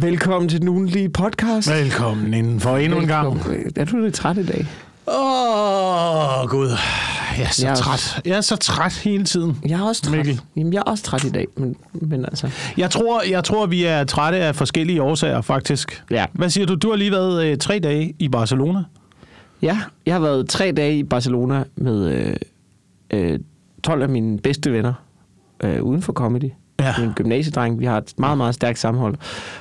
Velkommen til den ugenlige podcast. Velkommen indenfor endnu en gang. Velkommen. Er du lidt træt i dag? Åh, oh, Gud. Jeg er så Jeg er træt. også- Jeg er så træt hele tiden. Jeg er også træt. Mikkel. Jamen, jeg er også træt i dag, men, men altså... Jeg tror, jeg tror, vi er trætte af forskellige årsager, faktisk. Ja. Hvad siger du? Du har lige været øh, tre dage i Barcelona. Ja, jeg har været tre dage i Barcelona med øh, øh, 12 af mine bedste venner øh, uden for comedy. Ja. Min gymnasiedreng. Vi har et meget, meget stærkt sammenhold.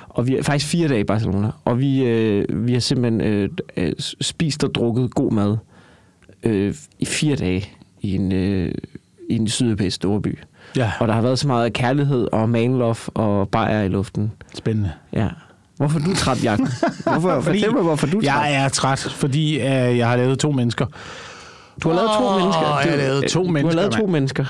Og vi er faktisk fire dage i Barcelona. Og vi, øh, vi har simpelthen øh, øh, spist og drukket god mad øh, i fire dage i en, øh, i en sydeuropæisk storby. Ja. Og der har været så meget kærlighed og manlove og bajer i luften. Spændende. Ja. Hvorfor er du træt, Jacob? Hvorfor, fortæl mig, hvorfor du er træt. Jeg er træt, fordi øh, jeg har lavet to mennesker. Du har lavet to mennesker. jeg har Du- lavet to Du har mennesker, lavet to mennesker.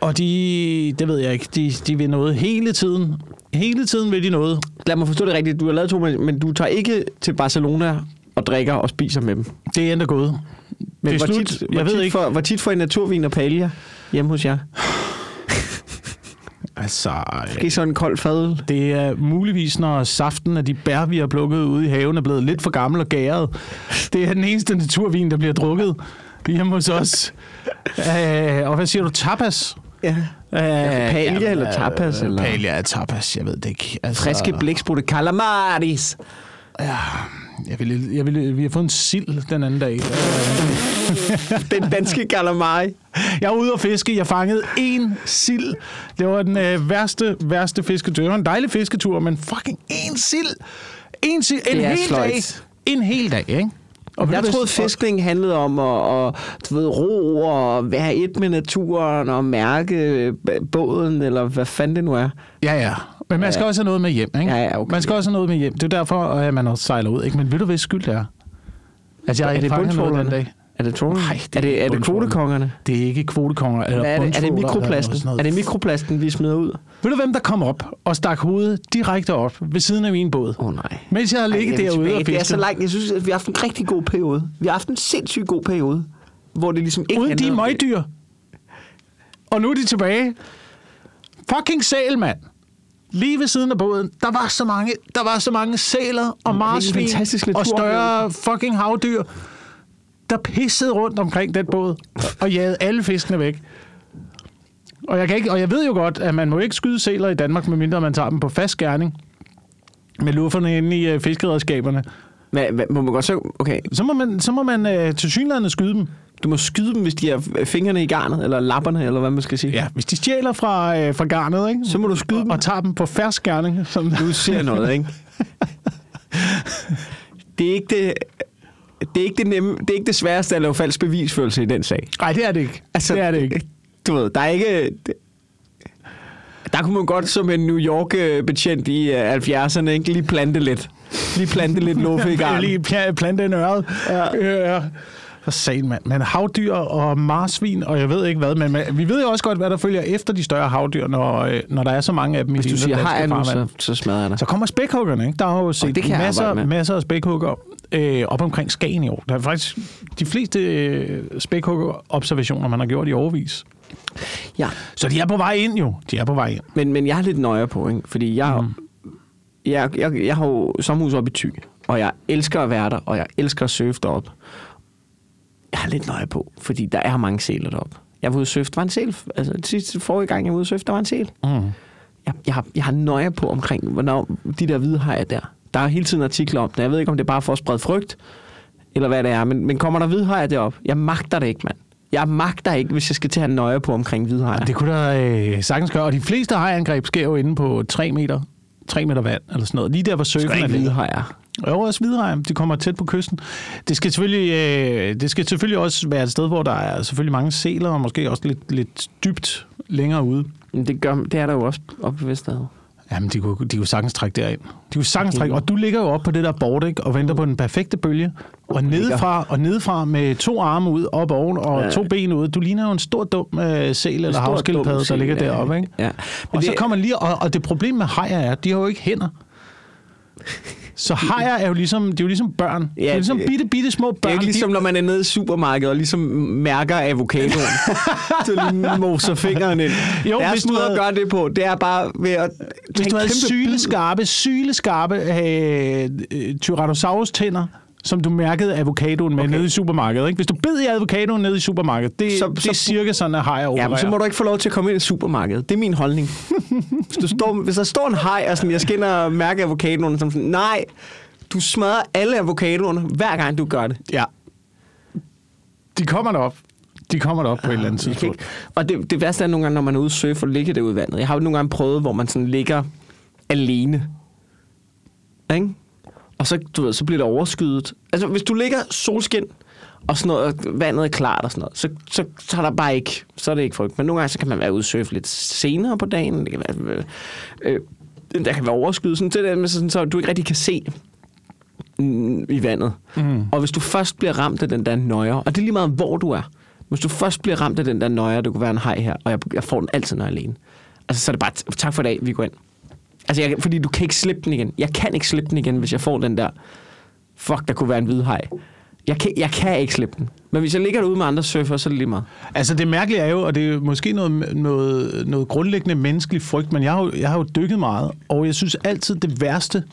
Og de, det ved jeg ikke, de, de vil noget hele tiden. Hele tiden vil de noget. Lad mig forstå det rigtigt. Du har lavet to men du tager ikke til Barcelona og drikker og spiser med dem. Det er endda gået. Men det er hvor slut. tit, jeg hvor ved tit ikke. For, hvor tit får I naturvin og paella hjemme hos jer? Altså, Skal I sådan en kold fadøl? Det er muligvis, når saften af de bær, vi har plukket ude i haven, er blevet lidt for gammel og gæret. Det er den eneste naturvin, der bliver drukket hjemme hos os. Øh, og hvad siger du? Tapas? Ja. Øh, paella eller tapas, eller? Paella er tapas, jeg ved det ikke. Altså, Friske blæksprutte calamaris. Jeg vil, jeg vil, vi har fået en sild den anden dag. Den danske calamari. Jeg var ude og fiske. Jeg fangede én sild. Det var den øh, værste, værste fisketur. Det var en dejlig fisketur, men fucking én sild. En sild. En hel dag. sløjt. En hel dag, ikke? Og Jeg troede, fiskning handlede om at, at du ved, ro og være et med naturen og mærke båden, eller hvad fanden det nu er. Ja, ja. Men man skal Ja. også have noget med hjem, ikke? Ja, ja, okay. Man skal også have noget med hjem. Det er derfor, at man også sejler ud, ikke? Men ved du, hvad skyld det er? Altså, jeg har ikke fanget noget den dag. Er det trålerne? Nej, det er det, er er det kvotekongerne? Det er ikke kvotekonger eller Hvad er det, er det eller mikroplasten? noget. Er det mikroplasten, vi smider ud? Ved du, hvem der kom op og stak hovedet direkte op ved siden af min båd? Åh oh, nej. Mens jeg havde ligget Ej, derude og Det er fisket. så langt. Jeg synes, at vi har haft en rigtig god periode. Vi har haft en sindssygt god periode, hvor det ligesom ikke Uden de møgdyr. Og nu er de tilbage. Fucking sæl, mand. Lige ved siden af båden, der var så mange, der var så mange sæler og marsvin og større fucking havdyr, der pissede rundt omkring den båd og jagede alle fiskene væk. Og jeg, kan ikke, og jeg ved jo godt, at man må ikke skyde sæler i Danmark, medmindre man tager dem på fast skærning med lufferne inde i øh, fiskeredskaberne. Hvad, hvad, må man godt så... Okay, Så må man, så må man øh, til synligheden skyde dem. du må skyde dem, hvis de har fingrene i garnet, eller lapperne, eller hvad man skal sige. Ja, hvis de stjæler fra, øh, fra garnet, ikke? Så må du skyde og, dem. og tager dem på færsk gerning. Som, Du ser noget, ikke? Det er ikke det... Det er ikke det, nemme, det er ikke det sværeste at lave falsk bevisførelse i den sag. Nej, det er det ikke. Altså, det er det ikke. Du ved, der er ikke... Der kunne man godt som en New York-betjent i øh, 70'erne ikke lige plante lidt. Lige plante lidt luffe i gang. lige plante en øret. Ja. Ja. For satan, mand. Men havdyr og marsvin, og jeg ved ikke hvad, men men vi ved jo også godt, hvad der følger efter de større havdyr, når, øh, når der er så mange af dem Hvis i du de siger hej nu, så, så smadrer jeg dig. Så kommer spækhuggerne, ikke? Der har jo set jeg masser, masser af spækhugger øh, op omkring Skagen i år. Der er faktisk de fleste øh, spækhugger-observationer, man har gjort i overvis. Ja, Så de er på vej ind jo. De er på vej ind. men, men jeg er lidt nøje på, ikke? fordi jeg, mm. jeg, jeg, jeg har jo sommerhus op i Thy, og jeg elsker at være der, og jeg elsker at surfe derop. Jeg er lidt nøje på, fordi der er mange sæler deroppe. Jeg var ude der var en sæl. Altså, sidste forrige gang, jeg var ude surfe, der var en sæl. Mm. Jeg, jeg, har, jeg har nøje på omkring, hvornår de der hvide hajer der. Der er hele tiden artikler om det. Jeg ved ikke, om det er bare for at sprede frygt, eller hvad det er. Men, men kommer der hvide hajer derop? Jeg magter det ikke, mand. Jeg magter ikke, hvis jeg skal til at have nøje på omkring hvide hajer. Det kunne der øh, sagtens gøre. Og de fleste hajangreb sker jo inde på 3 meter, 3 meter vand, eller sådan noget. Lige der, hvor surfen er hvide hajer. Også hvidhajer. De kommer tæt på kysten. Det skal, selvfølgelig, øh, det skal selvfølgelig også være et sted, hvor der er selvfølgelig mange sæler, og måske også lidt, lidt dybt længere ude. Men det, gør, det er der jo også oppe ved Vesterhavet. Jamen, de kunne, de kunne sagtens trække derind. De kunne sagtens trække. Og du ligger jo op på det der board, ikke? Og venter på den perfekte bølge. Og nedefra, og nedefra med to arme ud, op oven, og Ja. to ben ud. Du ligner jo en stor dum øh, sæl eller havskildpadde, der ligger deroppe, ikke? Ja. Og Men så det- kommer lige, og, og det problem med hajer er, at de har jo ikke hænder. Så hajer er jo ligesom, det er jo ligesom børn. Ja, det er ligesom det- bitte, bitte små Det børn. er ikke De- ligesom, når man er nede i supermarkedet og ligesom mærker avocadoen. så moser fingeren ind. Jo, Deres hvis du måde at havde- gøre det på, det er bare ved at Hvis du havde syleskarpe, syleskarpe øh, øh, Tyrannosaurus tænder, som du mærkede avocadoen med okay. Nede i supermarkedet. Ikke? Hvis du bed i avocadoen nede i supermarkedet, det, så, Så- det så- er cirka sådan, at hajer Ja, opererer. men så må du ikke få lov til at komme ind i supermarkedet. Det er min holdning. hvis, du står, hvis der står en hej, og sådan, jeg skal ind og mærke avocadoen, som sådan, nej, du smadrer alle avocadoerne, hver gang du gør det. Ja. De kommer derop. De kommer derop på et eller andet tidspunkt. ikke, og det, det værste er nogle gange, når man er ude og surfe og ligger derude i vandet. Jeg har jo nogle gange prøvet, hvor man sådan ligger alene. Ikke? Og så, du ved, så bliver det overskyet. Altså, hvis du ligger solskin, og sådan noget, og vandet er klart og sådan noget, så, så, så er der bare ikke, så er det ikke frygt. Men nogle gange, så kan man være ude surfe lidt senere på dagen. Det kan være, øh, der kan være overskyet, sådan, det der, med sådan, så du ikke rigtig kan se i vandet. Mm. Og hvis du først bliver ramt af den der nøjer, og det er lige meget, hvor du er. Hvis du først bliver ramt af den der nøjer, det kunne være en hej her, og jeg, jeg får den altid, når jeg er alene. Altså, så er det bare, tak for i dag, vi går ind. Altså, jeg, fordi du kan ikke slippe den igen. Jeg kan ikke slippe den igen, hvis jeg får den der, fuck, der kunne være en hvid hej. Jeg kan, jeg kan ikke slippe den. Men hvis jeg ligger derude med andre surfer, så er det lige meget. Altså det mærkelige er jo, og det er måske noget, noget, noget grundlæggende menneskelig frygt, men jeg har, jo, jeg har jo dykket meget, og jeg synes altid det værste,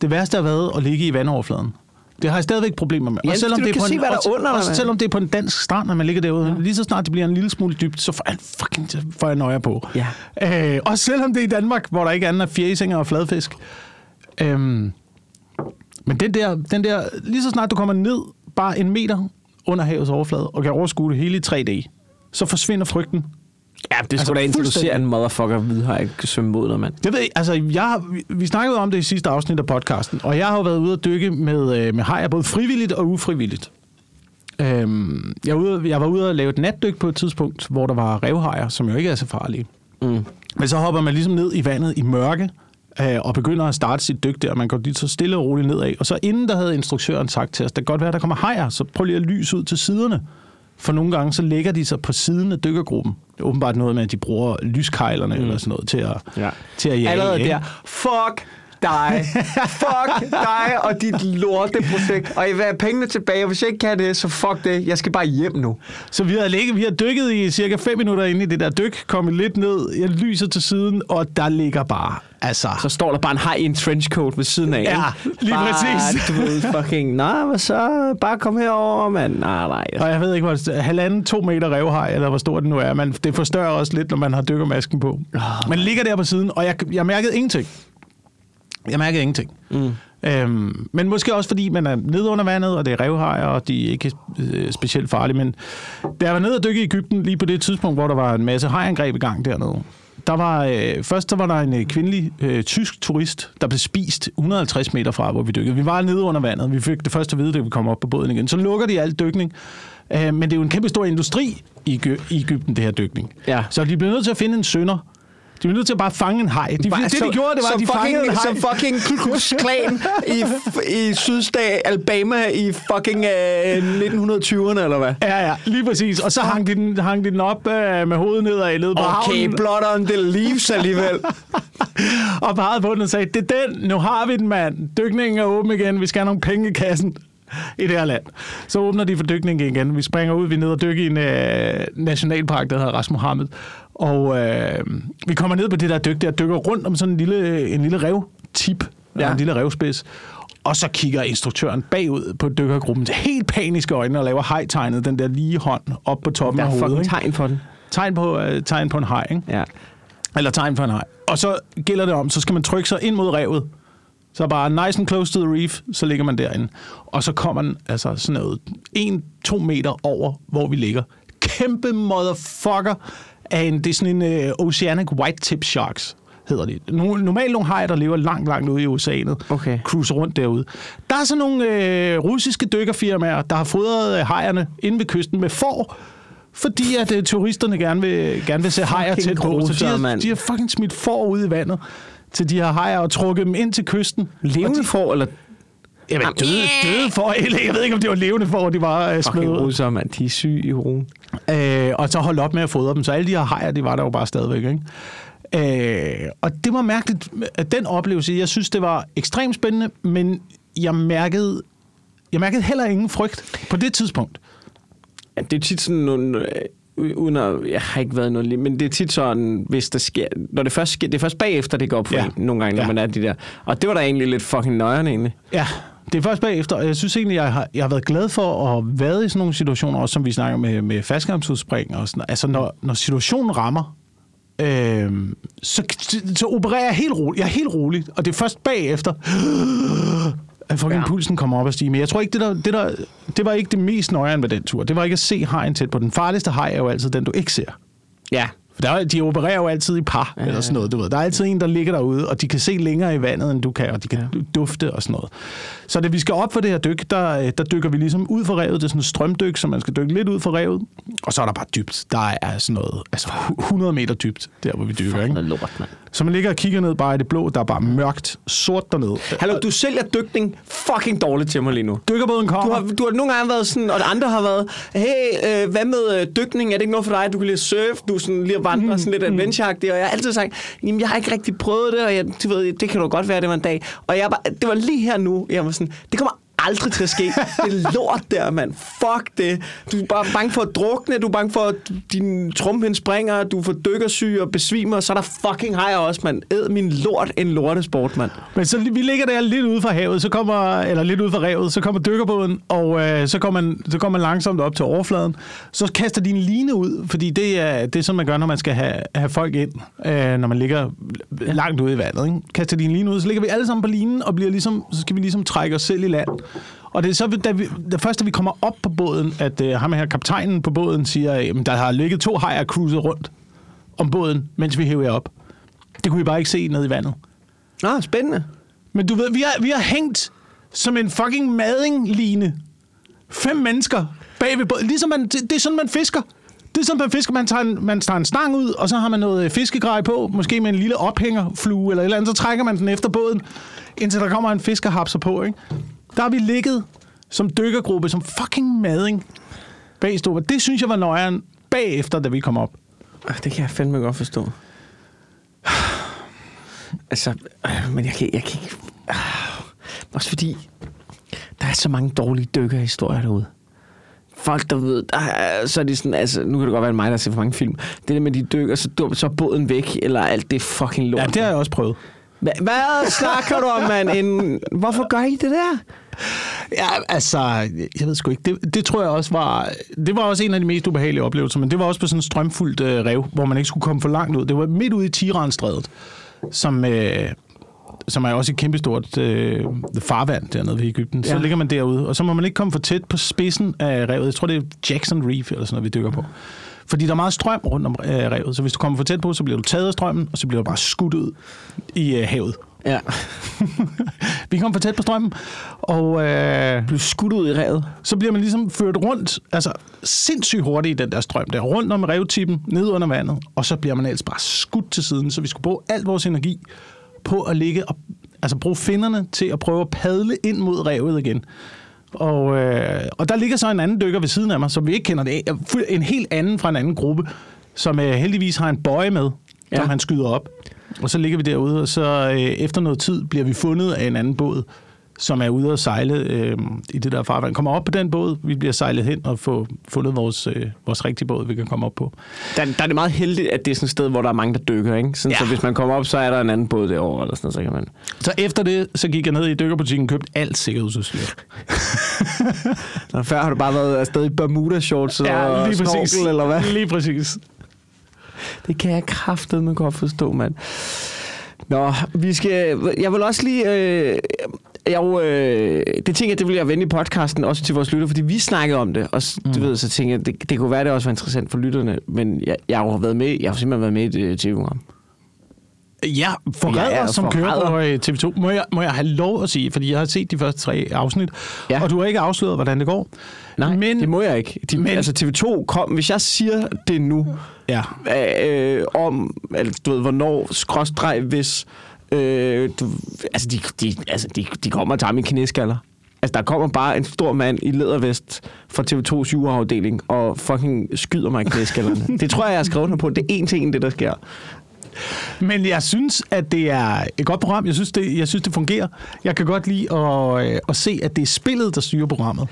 det værste har været at ligge i vandoverfladen. Det har jeg stadigvæk problemer med. Også selvom det er på en, se, hvad der er også, under, også mand. selvom det er på en dansk strand, når man ligger derude. Ja. Lige så snart det bliver en lille smule dybt, så får jeg fucking får jeg nøje på. Ja. Øh, også selvom det er i Danmark, hvor der ikke andet er fjæsinger og fladfisk. Øhm, men den der, den der, lige så snart du kommer ned bare en meter under havets overflade og kan overskue det hele i 3D, så forsvinder frygten. Ja, det Altså, skulle da introducere fuldstændig. en motherfucker hvid hej svømme mod dig, mand. Det ved jeg, altså, jeg, vi, snakkede om det i sidste afsnit af podcasten, og jeg har jo været ude at dykke med, øh, med hajer, både frivilligt og ufrivilligt. Øhm, jeg, var ude, jeg var ude at lave et natdyk på et tidspunkt, hvor der var revhajer, som jo ikke er så farlige. Mm. Men så hopper man ligesom ned i vandet i mørke, øh, og begynder at starte sit dyk der. Man går lige så stille og roligt nedad. Og så inden der havde instruktøren sagt til os, det kan godt være, der kommer hajer, så prøv lige at lys ud til siderne. For nogle gange, så lægger de sig på siden af dykkergruppen. Det er åbenbart noget med, at de bruger lyskejlerne mm. eller sådan noget til at, Ja. til at jage. Allerede der. Fuck dig. fuck dig og dit lorteprojekt. Og jeg vil have pengene tilbage, og hvis jeg ikke kan det, så fuck det. Jeg skal bare hjem nu. Så vi har, ligget, vi har dykket i cirka 5 minutter inde i det der dyk, kommet lidt ned, jeg lyser til siden, og der ligger bare, altså... Så står der bare en hej i en trenchcoat ved siden af. Ja, ikke? lige bare, præcis. Du ved, fucking, nej, hvad så? Bare kom herover, mand. Nej, nej. Og jeg ved ikke, hvor halvanden, to meter revhaj, eller hvor stort det nu er, men det forstørrer også lidt, når man har dykkermasken på. Man ligger der på siden, og jeg, jeg mærkede ingenting. Jeg mærkede ingenting. Mm. Øhm, men måske også fordi man er nede under vandet, og det er revhajer, og de er ikke øh, specielt farlige. Men da jeg var nede og dykke i Ægypten, lige på det tidspunkt, hvor der var en masse hajangreb i gang dernede, der var, øh, først så var der en øh, kvindelig øh, tysk turist, der blev spist 150 meter fra, hvor vi dykkede. Vi var nede under vandet. Vi fik det første at vide, da vi kom op på båden igen. Så lukker de al dykning. Øh, men det er jo en kæmpe stor industri i, Ægypten, det her dykning. Ja. Så de blev nødt til at finde en sønder. De blev nødt til at bare fange en haj. De, Bare det, de som- gjorde, det var, at de fangede en fucking, haj. Som fucking Ku Klux Klan i, i sydstat Alabama i fucking øh, 1920'erne, eller hvad? Ja, ja, lige præcis. Og så hang de den, hang de den op øh, med hovedet nedad i ledet på Okay, havnen, blood on the leaves alligevel. og pegede på den og sagde, det er den, nu har vi den, mand. Dykningen er åben igen, vi skal have nogle penge i kassen i det her land. Så åbner de for dykningen igen. Vi springer ud, vi er nede og dykker i en øh, nationalpark, der hedder Ras Mohammed. Og øh, vi kommer ned på det der dyk der, dykker rundt om sådan en lille, en lille revtip, ja. En lille revspids. Og så kigger instruktøren bagud på dykkergruppen til helt paniske øjne og laver hejtegnet, den der lige hånd op på toppen Der af er hovedet. fucking ikke? tegn for den. Tegn på, øh, tegn på en hej, ikke? Ja. Eller tegn for en hej. Og så gælder det om, så skal man trykke sig ind mod revet. Så bare nice and close to the reef, så ligger man derinde. Og så kommer den altså sådan noget 1-2 meter over, hvor vi ligger. Kæmpe motherfucker af en, det er sådan en uh, Oceanic White Tip Sharks hedder de. No, normalt nogle hajer, der lever langt, langt ude i oceanet. Okay. Cruiser rundt derude. Der er så nogle øh, russiske dykkerfirmaer, der har fodret øh, hajerne inde ved kysten med får, fordi at øh, turisterne gerne vil, gerne vil se hajer tæt på. Så de har, de har fucking smidt får ud i vandet til de her hajer og trukket dem ind til kysten. Levende de, får, eller jamen, døde, døde får, eller jeg ved ikke, om det var levende får, de var øh, smidt fucking ud. mand. De er syge i hovedet. Øh, og så holdt op med at fodre dem. Så alle de her hajer, de var der jo bare stadigvæk. Ikke? Øh, og det var mærkeligt, at den oplevelse, jeg synes, det var ekstremt spændende, men jeg mærkede, jeg mærkede heller ingen frygt på det tidspunkt. Ja, det er tit sådan nogle... øh, Uden at, jeg har ikke været noget lige, men det er tit sådan, hvis der sker, når det først sker, det er først bagefter, det går op for Ja. en, nogle gange, når Ja. man er de der. Og det var da egentlig lidt fucking nøjeren egentlig. Ja, det er først bagefter, og jeg synes egentlig, jeg har, jeg har været glad for at været i sådan nogle situationer, også som vi snakker med, med fastskærmsudspring og sådan Altså, når, når situationen rammer, øh, så, så opererer jeg helt roligt. Jeg er helt rolig, og det er først bagefter, at fucking. Ja. pulsen kommer op og stiger. Men jeg tror ikke, det, der, det, der, det var ikke det mest nøjeren ved den tur. Det var ikke at se hajen tæt på. Den farligste haj er jo altid den, du ikke ser. Ja. Der, er- de opererer jo altid i par, ja, eller sådan noget, du ved. Der er altid en, der ligger derude, og de kan se længere i vandet, end du kan, og de kan ja. dufte og sådan noget. Så da vi skal op for det her dyk, der, øh, der dykker vi ligesom ud for revet. Det er sådan et strømdyk, så man skal dykke lidt ud for revet. Og så er der bare dybt. Der er sådan noget, altså 100 meter dybt, der hvor vi dykker, ikke? Noget lort, mand. Så man ligger og kigger ned bare i det blå, der er bare mørkt, sort dernede. Hallo, du sælger dykning fucking dårligt til mig lige nu. Dykkerbåden Du kommer. har, du har nogle gange været sådan, og andre har været, hey, øh, hvad med øh, dykning? Er det ikke noget for dig? Du kan lide at surfe, du sådan lige vandre, sådan lidt adventure Og jeg har altid sagt, jamen jeg har ikke rigtig prøvet det, og jeg, du ved, det kan jo godt være, det var en dag. Og jeg bare, det var lige her nu, jeg var sådan, det kommer aldrig til at ske. Det er lort der, mand. Fuck det. Du er bare bange for at drukne, du er bange for, at din trumpind springer, du får dykkersyge og besvimer, og så er der fucking hej også, mand. Æd min lort en lortesport, mand. Men så vi ligger der lidt ude for havet, så kommer, eller lidt ude for revet, så kommer dykkerbåden, og øh, så, kommer man, så kommer man langsomt op til overfladen. Så kaster din line ud, fordi det er, det er man gør, når man skal have, have folk ind, øh, når man ligger langt ude i vandet. Ikke? Kaster din line ud, så ligger vi alle sammen på linen, og bliver ligesom, så skal vi ligesom trække os selv i land. Og det er så, da vi, da først, da vi kommer op på båden, at øh, ham her, kaptajnen på båden, siger, at der har ligget to hajer cruiset rundt om båden, mens vi hæver jer op. Det kunne vi bare ikke se ned i vandet. Nå, spændende. Men du ved, vi har, vi har hængt som en fucking madingline. Fem mennesker bag ved båden. Ligesom man, det, det er sådan, man fisker. Det er sådan, man fisker. Man tager, en, man tager en stang ud, og så har man noget fiskegrej på, måske med en lille ophængerflue eller et eller andet, så trækker man den efter båden, indtil der kommer en fisk og hapser på, ikke? Der har vi ligget som dykkergruppe, som fucking mading bag stod. Det synes jeg var nøjeren bagefter, da vi kom op. Det kan jeg fandme godt forstå. Altså, øh, men jeg kan, jeg kan ikke... Ah, også fordi, der er så mange dårlige dykkerhistorier derude. Folk, der ved, der er, så er de sådan, altså, nu kan det godt være mig, der ser for mange film. Det der med, de dykker, så, så er båden væk, eller alt det fucking lort. Ja, det har jeg også prøvet. Hva, hvad snakker du om, mand? En, hvorfor gør I det der? Ja, altså, jeg ved sgu ikke. Det, det tror jeg også var... Det var også en af de mest ubehagelige oplevelser, men det var også på sådan en strømfuldt øh, rev, hvor man ikke skulle komme for langt ud. Det var midt ude i Tiranstrædet, som, øh, som er også et kæmpestort øh, farvand dernede ved Ægypten. Så Ja. ligger man derude, og så må man ikke komme for tæt på spidsen af revet. Jeg tror, det er Jackson Reef eller sådan noget, vi dykker på. Fordi der er meget strøm rundt om øh, revet, så hvis du kommer for tæt på, så bliver du taget af strømmen, og så bliver du bare skudt ud i øh, havet. Ja. Vi kom for tæt på strømmen, og... Øh, Blev skudt ud i revet. så bliver man ligesom ført rundt, altså sindssygt hurtigt i den der strøm der, rundt om revtippen, ned under vandet, og så bliver man ellers bare skudt til siden, så vi skulle bruge al vores energi på at ligge og altså bruge finnerne til at prøve at padle ind mod revet igen. Og, øh, og der ligger så en anden dykker ved siden af mig, som vi ikke kender det. En helt anden fra en anden gruppe, som øh, heldigvis har en bøje med, ja. som han skyder op. Og så ligger vi derude, og så øh, efter noget tid bliver vi fundet af en anden båd, som er ude at sejle øh, i det der farvand. Kommer op på den båd, vi bliver sejlet hen og får fundet vores, øh, vores rigtige båd, vi kan komme op på. Der, der er det meget heldigt, at det er sådan et sted, hvor der er mange, der dykker, ikke? Sådan, Ja. Så hvis man kommer op, så er der en anden båd derovre, eller sådan så kan man... Så efter det, så gik jeg ned i dykkerbutikken og købte alt sikkerhedsudstyr. Nå, før har du bare været afsted i Bermuda-shorts og snorkel, eller hvad? Lige præcis. Det kan jeg kraftedeme godt forstå, mand. Nå, vi skal... Jeg vil også lige... Øh, jo, øh, det tænker jeg, det vil jeg vende i podcasten, også til vores lytter, fordi vi snakkede om det, og mm. du ved, så tænker jeg, det, det kunne være, det også var interessant for lytterne, men jeg, jeg har jo været med, jeg har simpelthen været med i et øh, tv-program. Ja, forræder, Ja, som kører på øh, TV2. Må jeg, må jeg have lov at sige, fordi jeg har set de første tre afsnit, ja. Og du har ikke afsløret, hvordan det går. Nej, Men- det må jeg ikke. De, men, altså TV2 kom, hvis jeg siger det nu, Ja. øh, om, altså, du ved, hvornår, skråstreg, hvis, øh, du, altså, de, de, altså de, de kommer og tager min knæskaller. Altså, der kommer bare en stor mand i lædervest fra TV2's juraafdeling og fucking skyder mig i knæskallerne. det tror jeg, jeg har skrevet på. Det er en ting, det der sker. Men jeg synes, at det er et godt program. Jeg synes, det, jeg synes, det fungerer. Jeg kan godt lide at, øh, at se, at det er spillet, der styrer programmet.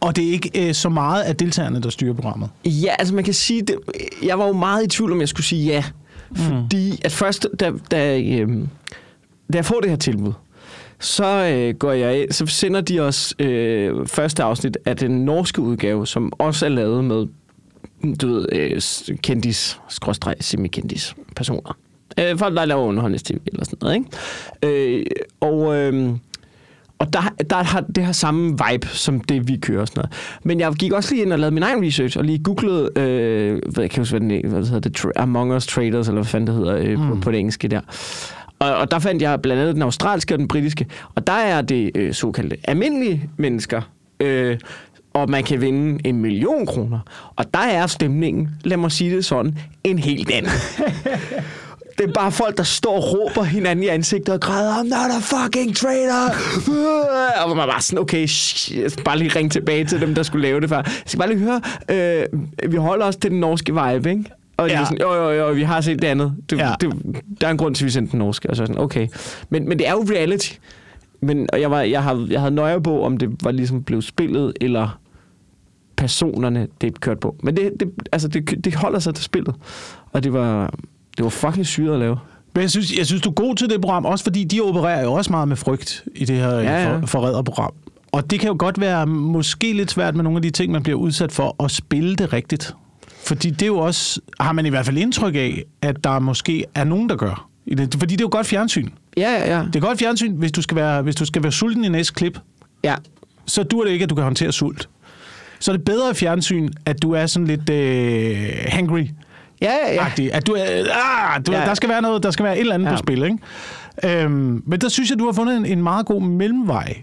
Og det er ikke øh, så meget af deltagerne, der styrer programmet. Ja, altså man kan sige, det, jeg var jo meget i tvivl, om jeg skulle sige ja. Mm. Fordi at først, da, da, øh, da jeg får det her tilbud, så øh, går jeg ind, så sender de os øh, første afsnit af den norske udgave, som også er lavet med, du ved, øh, kendis, skråstreg, semi-kendis personer. Øh, folk, der laver underholdningstv eller sådan noget, ikke? Øh, og... Øh, og der, der har det har samme vibe, som det, vi kører og sådan noget. Men jeg gik også lige ind og lavede min egen research, og lige googlede, øh, hvad, jeg kan huske, hvad, den, hvad det hedder, det, Tra- Among Us Traders, eller hvad fanden det hedder øh, mm. på, på det engelske der. Og, og der fandt jeg blandt andet den australske og den britiske, og der er det øh, såkaldte almindelige mennesker, øh, og man kan vinde en million kroner. Og der er stemningen, lad mig sige det sådan, en helt anden. Det er bare folk, der står og råber hinanden i ansigtet og græder, I'm not a fucking traitor! Og man er bare sådan, okay, shh, bare lige ringe tilbage til dem, der skulle lave det før. Jeg skal bare lige høre, øh, vi holder os til den norske vibe, ikke? Og ja. De er sådan, jo, jo, jo, vi har set det andet. Det, ja. Det, der er en grund til, at vi sendte den norske. Og så er sådan, okay. Men, men det er jo reality. Men og jeg, var, jeg, havde, jeg havde nøje på, om det var ligesom blev spillet, eller personerne, det kørte på. Men det, det, altså det, det holder sig til spillet. Og det var, det var fucking syret at lave. Men jeg synes, jeg synes, du er god til det program, også fordi de opererer jo også meget med frygt i det her Ja, ja, ja. ja. For, forræderprogram. Og det kan jo godt være måske lidt svært med nogle af de ting, man bliver udsat for, at spille det rigtigt. Fordi det er jo også, har man i hvert fald indtryk af, at der måske er nogen, der gør. Fordi det er jo godt fjernsyn. Ja, ja, ja. Det er godt fjernsyn, hvis du skal være, hvis du skal være sulten i næste klip, ja. så dur det ikke, at du kan håndtere sult. Så er det bedre i fjernsyn, at du er sådan lidt øh, hangry. Ja, ja, ja. agtig. At du, ah, du, Ja. ja. der skal være noget, der skal være et eller andet Ja. ja. på spil, ikke? Øhm, men der synes jeg, du har fundet en, en meget god mellemvej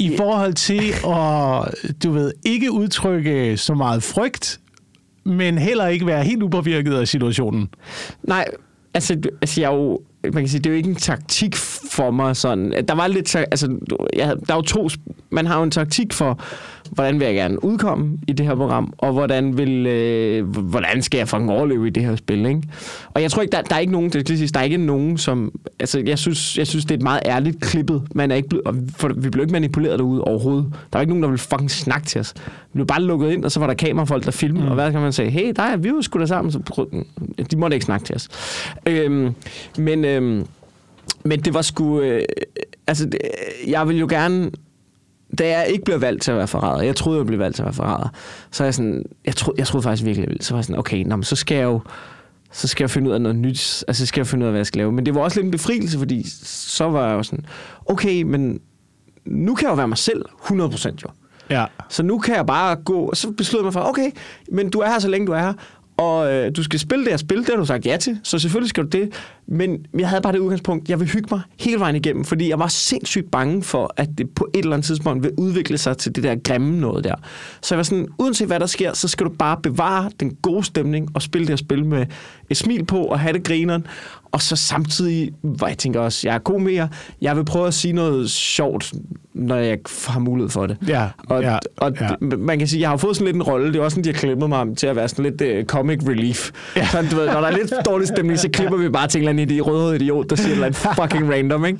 i forhold til at, du ved, ikke udtrykke så meget frygt, men heller ikke være helt upåvirket af situationen. Nej, altså, altså jeg er jo, man kan sige, det er jo ikke en taktik for mig sådan. Der var lidt, altså, jeg havde, der er jo to, man har jo en taktik for, hvordan vil jeg gerne udkomme i det her program, og hvordan vil, øh, hvordan skal jeg fucking overleve i det her spil, ikke? Og jeg tror ikke, der, der er ikke nogen, det skal siges, der er ikke nogen, som, altså, jeg synes, jeg synes, det er et meget ærligt klippet. Man er ikke blevet, for, vi blev ikke manipuleret derude overhovedet. Der var ikke nogen, der ville fucking snakke til os. Vi blev bare lukket ind, og så var der kamerafolk, der filmede, mm. og hvad kan man sige? Hey, der er vi jo sgu da sammen. Så, de måtte ikke snakke til os. Øhm, men, øhm, men det var sgu... Øh, altså, det, jeg vil jo gerne... Da jeg ikke blev valgt til at være forræder, jeg troede, jeg blev valgt til at være forræder, så er jeg sådan... Jeg, tro, jeg troede faktisk virkelig, jeg ville. Så var jeg sådan, okay, nå, men så skal jeg jo så skal jeg finde ud af noget nyt. Altså, så skal jeg finde ud af, hvad jeg skal lave. Men det var også lidt en befrielse, fordi så var jeg jo sådan, okay, men nu kan jeg jo være mig selv 100% jo. Ja. Så nu kan jeg bare gå, og så beslutter jeg mig for, okay, men du er her, så længe du er her, og øh, du skal spille det her spil, det har du sagt ja til, så selvfølgelig skal du det. Men jeg havde bare det udgangspunkt, jeg vil hygge mig hele vejen igennem, fordi jeg var sindssygt bange for, at det på et eller andet tidspunkt vil udvikle sig til det der grimme noget der. Så jeg var sådan, uanset hvad der sker, så skal du bare bevare den gode stemning og spille det her spil med et smil på og have det grineren. Og så samtidig, hvor jeg tænker også, jeg er komiker, jeg vil prøve at sige noget sjovt, når jeg har mulighed for det. Ja, Og, ja, og ja. man kan sige, jeg har fået sådan lidt en rolle. Det er også sådan, de har klippet mig til at være sådan lidt uh, comic relief. Ja. Sådan, du ved, når der er lidt dårlig stemning, så klipper vi bare til en eller anden rødhåret idiot, der siger noget fucking random, ikke?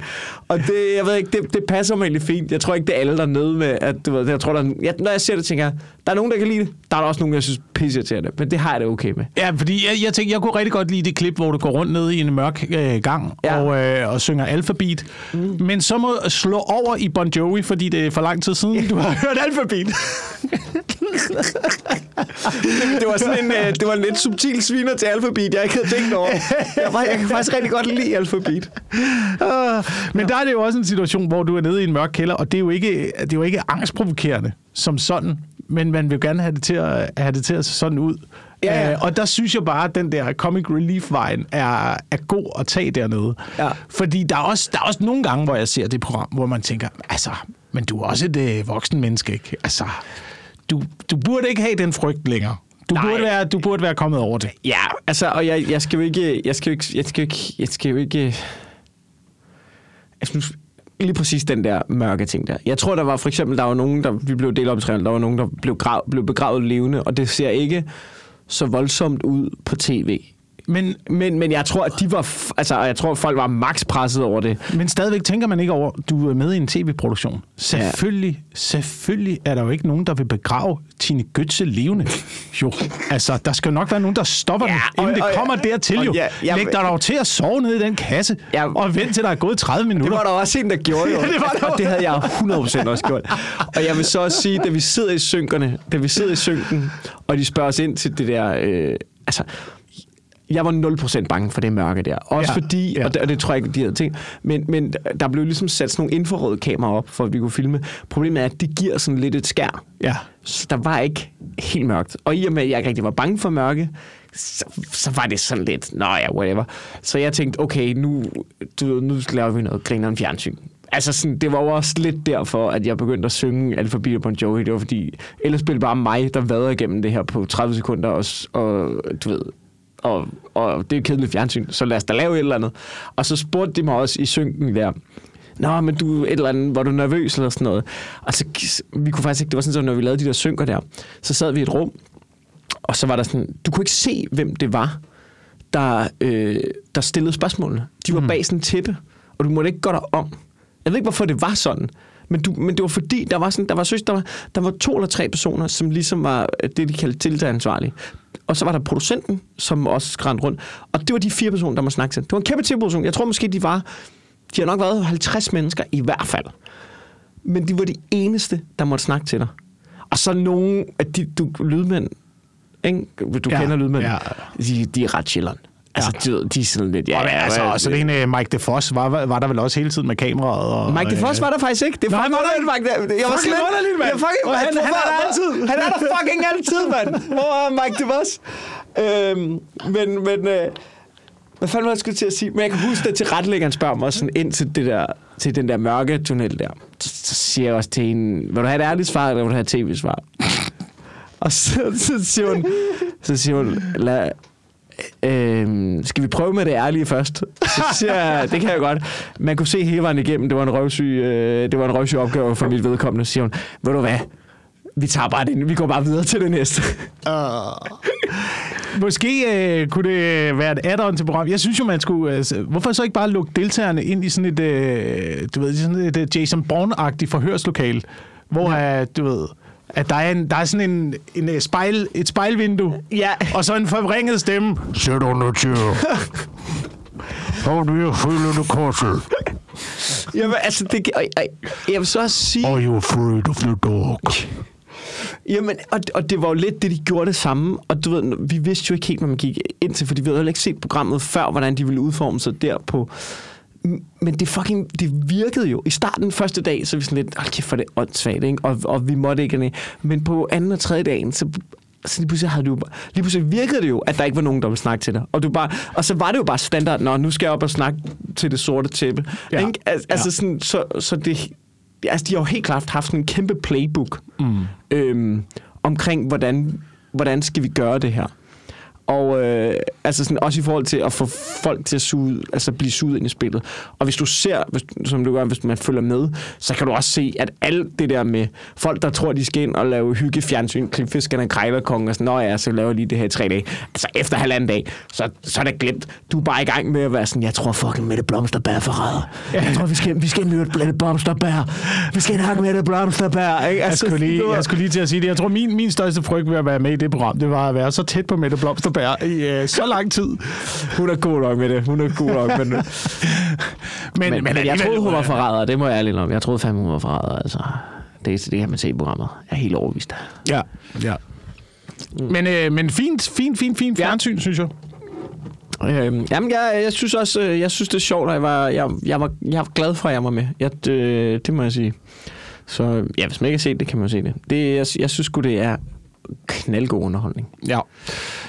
Og det, jeg ved ikke, det, det passer mig egentlig fint. Jeg tror ikke, det er alle, der er nede med, at du ved, jeg tror, der er, jeg, når jeg ser det, tænker jeg, der er nogen, der kan lide det. Der er der også nogen, jeg synes pisser til det. Men det har jeg det okay med. Ja, fordi jeg, jeg tænkte, jeg kunne rigtig godt lide det klip, hvor du går rundt ned i en mørk øh, gang Ja. og, øh, og synger alfabet. Mm. Men så må slå over i Bon Jovi, fordi det er for lang tid siden, du har hørt alfabet. Det var sådan en, uh, det var en lidt subtil sviner til alfabet, jeg ikke havde tænkt over. Jeg, var, jeg kan faktisk rigtig godt lide alfabet. Ah, Men der er det jo også en situation, hvor du er nede i en mørk kælder, og det er jo ikke, det er jo ikke angstprovokerende som sådan, men man vil gerne have det til at, have det til at se sådan ud. Ja, ja. Øh, og der synes jeg bare, at den der comic relief-vejen er, er god at tage dernede. Ja. Fordi der er, også, der er også nogle gange, hvor jeg ser det program, hvor man tænker, altså, men du er også et øh, voksen menneske, ikke? Altså, du, du burde ikke have den frygt længere. Du Nej. burde, være, du burde være kommet over det. Ja, altså, og jeg, jeg skal jo ikke, jeg skal jo ikke, jeg skal jo ikke, jeg skal jo ikke, altså, nu- lige præcis den der mørke ting der. Jeg tror, der var for eksempel, der var nogen, der, vi blev delt op i tre, der var nogen, der blev, grav, blev begravet levende, og det ser ikke så voldsomt ud på tv. Men, Men, men jeg tror, at de var, altså, jeg tror, at folk var max presset over det. men stadigvæk tænker man ikke over, du er med i en tv-produktion. Selvfølgelig, selvfølgelig er der jo ikke nogen, der vil begrave Tine Götze levende. Jo, altså, der skal jo nok være nogen, der stopper ja, Ja, den, inden og- det og- kommer dertil og jo. ja, jeg- Læg dig dog til at sove nede i den kasse, Ja. og vent til der er gået 30 minutter. Det var der også en, der gjorde jo. Ja, det var der og det havde jeg 100% også gjort. Og jeg vil så også sige, da vi sidder i synkerne, da vi sidder i synken, og de spørger os ind til det der... Øh, altså, jeg var 0% bange for det mørke der. Også Ja, fordi, ja. og det, og det tror jeg ikke, de havde tænkt, men, men der blev ligesom sat sådan nogle infrarøde kameraer op, for at vi kunne filme. Problemet er, at det giver sådan lidt et skær. Ja. Så der var ikke helt mørkt. Og i og med, at jeg ikke rigtig var bange for mørke, så, så var det sådan lidt, nå ja, whatever. Så jeg tænkte, okay, nu, du, nu laver vi noget grineren fjernsyn. Altså, sådan, det var jo også lidt derfor, at jeg begyndte at synge Alphabet Bon Jovi. Det var fordi, ellers blev det bare mig, der vader igennem det her på 30 sekunder, og, og du ved, og, og det er kedeligt fjernsyn, så lad os da lave et eller andet. Og så spurgte de mig også i synken der, Nå, men du et eller andet, var du nervøs eller sådan noget? Og så, vi kunne faktisk ikke, det var sådan, så når vi lavede de der synker der, så sad vi i et rum, og så var der sådan, du kunne ikke se, hvem det var, der, øh, der stillede spørgsmålene. De var mm. bag sådan en tæppe, og du måtte ikke gå der om. Jeg ved ikke, hvorfor det var sådan. Men, du, men det var fordi, der var, sådan, der, var, synes, der, var, der var to eller tre personer, som ligesom var øh, det, de kaldte tiltageansvarlige. Og så var der producenten, som også skrændte rundt. Og det var de fire personer, der må snakke til. Det var en kæmpe tv-produktion. Jeg tror måske, de var... De har nok været 50 mennesker i hvert fald. Men de var de eneste, der måtte snakke til dig. Og så nogle af de du, lydmænd, ikke? du Ja, kender lydmænd, ja. de, de er ret chilleren. Altså, Ja. de, de er sådan lidt... Ja, og, ja, altså, og så den uh, Mike DeFoss var, var der vel også hele tiden med kameraet. Og, Mike DeFoss var der faktisk ikke. Det er fucking var der underligt, Mike. Jeg var Fucking underligt, mand. Jeg fucking, han- hvor- han er der altid. Han er der fucking altid, mand. Hvor er Mike DeFoss? Øhm, men, men... Øh, hvad fanden var jeg skulle til at sige? Men jeg kan huske, at til retlæggeren spørger mig sådan ind til, det der, til den der mørke tunnel der. Så, så siger jeg også til hende, vil du have et ærligt svar, eller vil du have et tv-svar? Og så, så siger hun, så siger hun, lad, Øhm, skal vi prøve med det ærlige først? Så siger jeg, det kan jeg godt. Man kunne se hele vejen igennem, det var en røvsyg, øh, det var en røvsyg opgave for mit vedkommende. Så siger hun, ved du hvad, vi tager bare det, vi går bare videre til det næste. Måske øh, kunne det være et add-on til programmet. Jeg synes jo, man skulle... Altså, hvorfor så ikke bare lukke deltagerne ind i sådan et, øh, du ved, sådan et øh, Jason Bourne-agtigt forhørslokale, hvor, ja. du ved, at der er, en, der er sådan en, en øh, spejl, et spejlvindue, Ja. og så en forvrænget stemme. Sæt under do you feel in the castle? Jamen, altså, det, og, og, jeg vil så også sige... Are you afraid of the dog? Jamen, og, og det var jo lidt det, de gjorde det samme. Og du ved, vi vidste jo ikke helt, hvad man gik ind til, fordi vi havde jo ikke set programmet før, hvordan de ville udforme sig der på... Men det fucking, det virkede jo. I starten første dag, så vi sådan lidt, kæft, for det er åndssvagt, ikke? Og, og vi måtte ikke ned. Men på anden og tredje dagen, så, så lige pludselig havde du lige pludselig virkede det jo, at der ikke var nogen, der ville snakke til dig. Og, du bare, og så var det jo bare standard, når nu skal jeg op og snakke til det sorte tæppe. Ja. Ikke? Al- Altså Ja. sådan, så, så det, altså de har jo helt klart haft sådan en kæmpe playbook mm. øhm, omkring, hvordan, hvordan skal vi gøre det her. Og øh, altså sådan, også i forhold til at få folk til at suge, altså blive suget ind i spillet. Og hvis du ser, hvis, som du gør, hvis man følger med, så kan du også se, at alt det der med folk, der tror, de skal ind og lave hygge fjernsyn, klipfiskerne, krejlerkongen og sådan, nå ja, så laver lige det her i tre dage. Altså efter halvanden dag, så, så er det glemt. Du er bare i gang med at være sådan, jeg tror fucking Mette Blomsterbær er forræder. Jeg tror, vi skal, vi skal ind med Mette Blomsterbær. Vi skal ind og Mette Blomsterbær. Ikke? Jeg skulle, lige, jeg skulle lige til at sige det. Jeg tror, min, min største frygt ved at være med i det program, det var at være så tæt på Mette Blomsterbær i øh, så lang tid. Hun er god nok med det. Hun er god nok med det. Men, Men, men, men jeg troede, hun var forræder. Det må jeg ærligt om. Jeg troede fandme, hun var forræder. Altså, det, det kan man se i programmet. Jeg er helt overbevist. Ja, ja. Men, øh, men fint, fint, fint, fint Ja. fjernsyn, synes jeg. Øhm, jamen, jeg, jeg synes også, øh, jeg synes, det er sjovt, og jeg var, jeg, jeg var, jeg var glad for, at jeg var med. Jeg, det, det må jeg sige. Så ja, hvis man ikke har set det, kan man se det. det jeg, jeg synes sgu, det er knaldgod underholdning. Ja.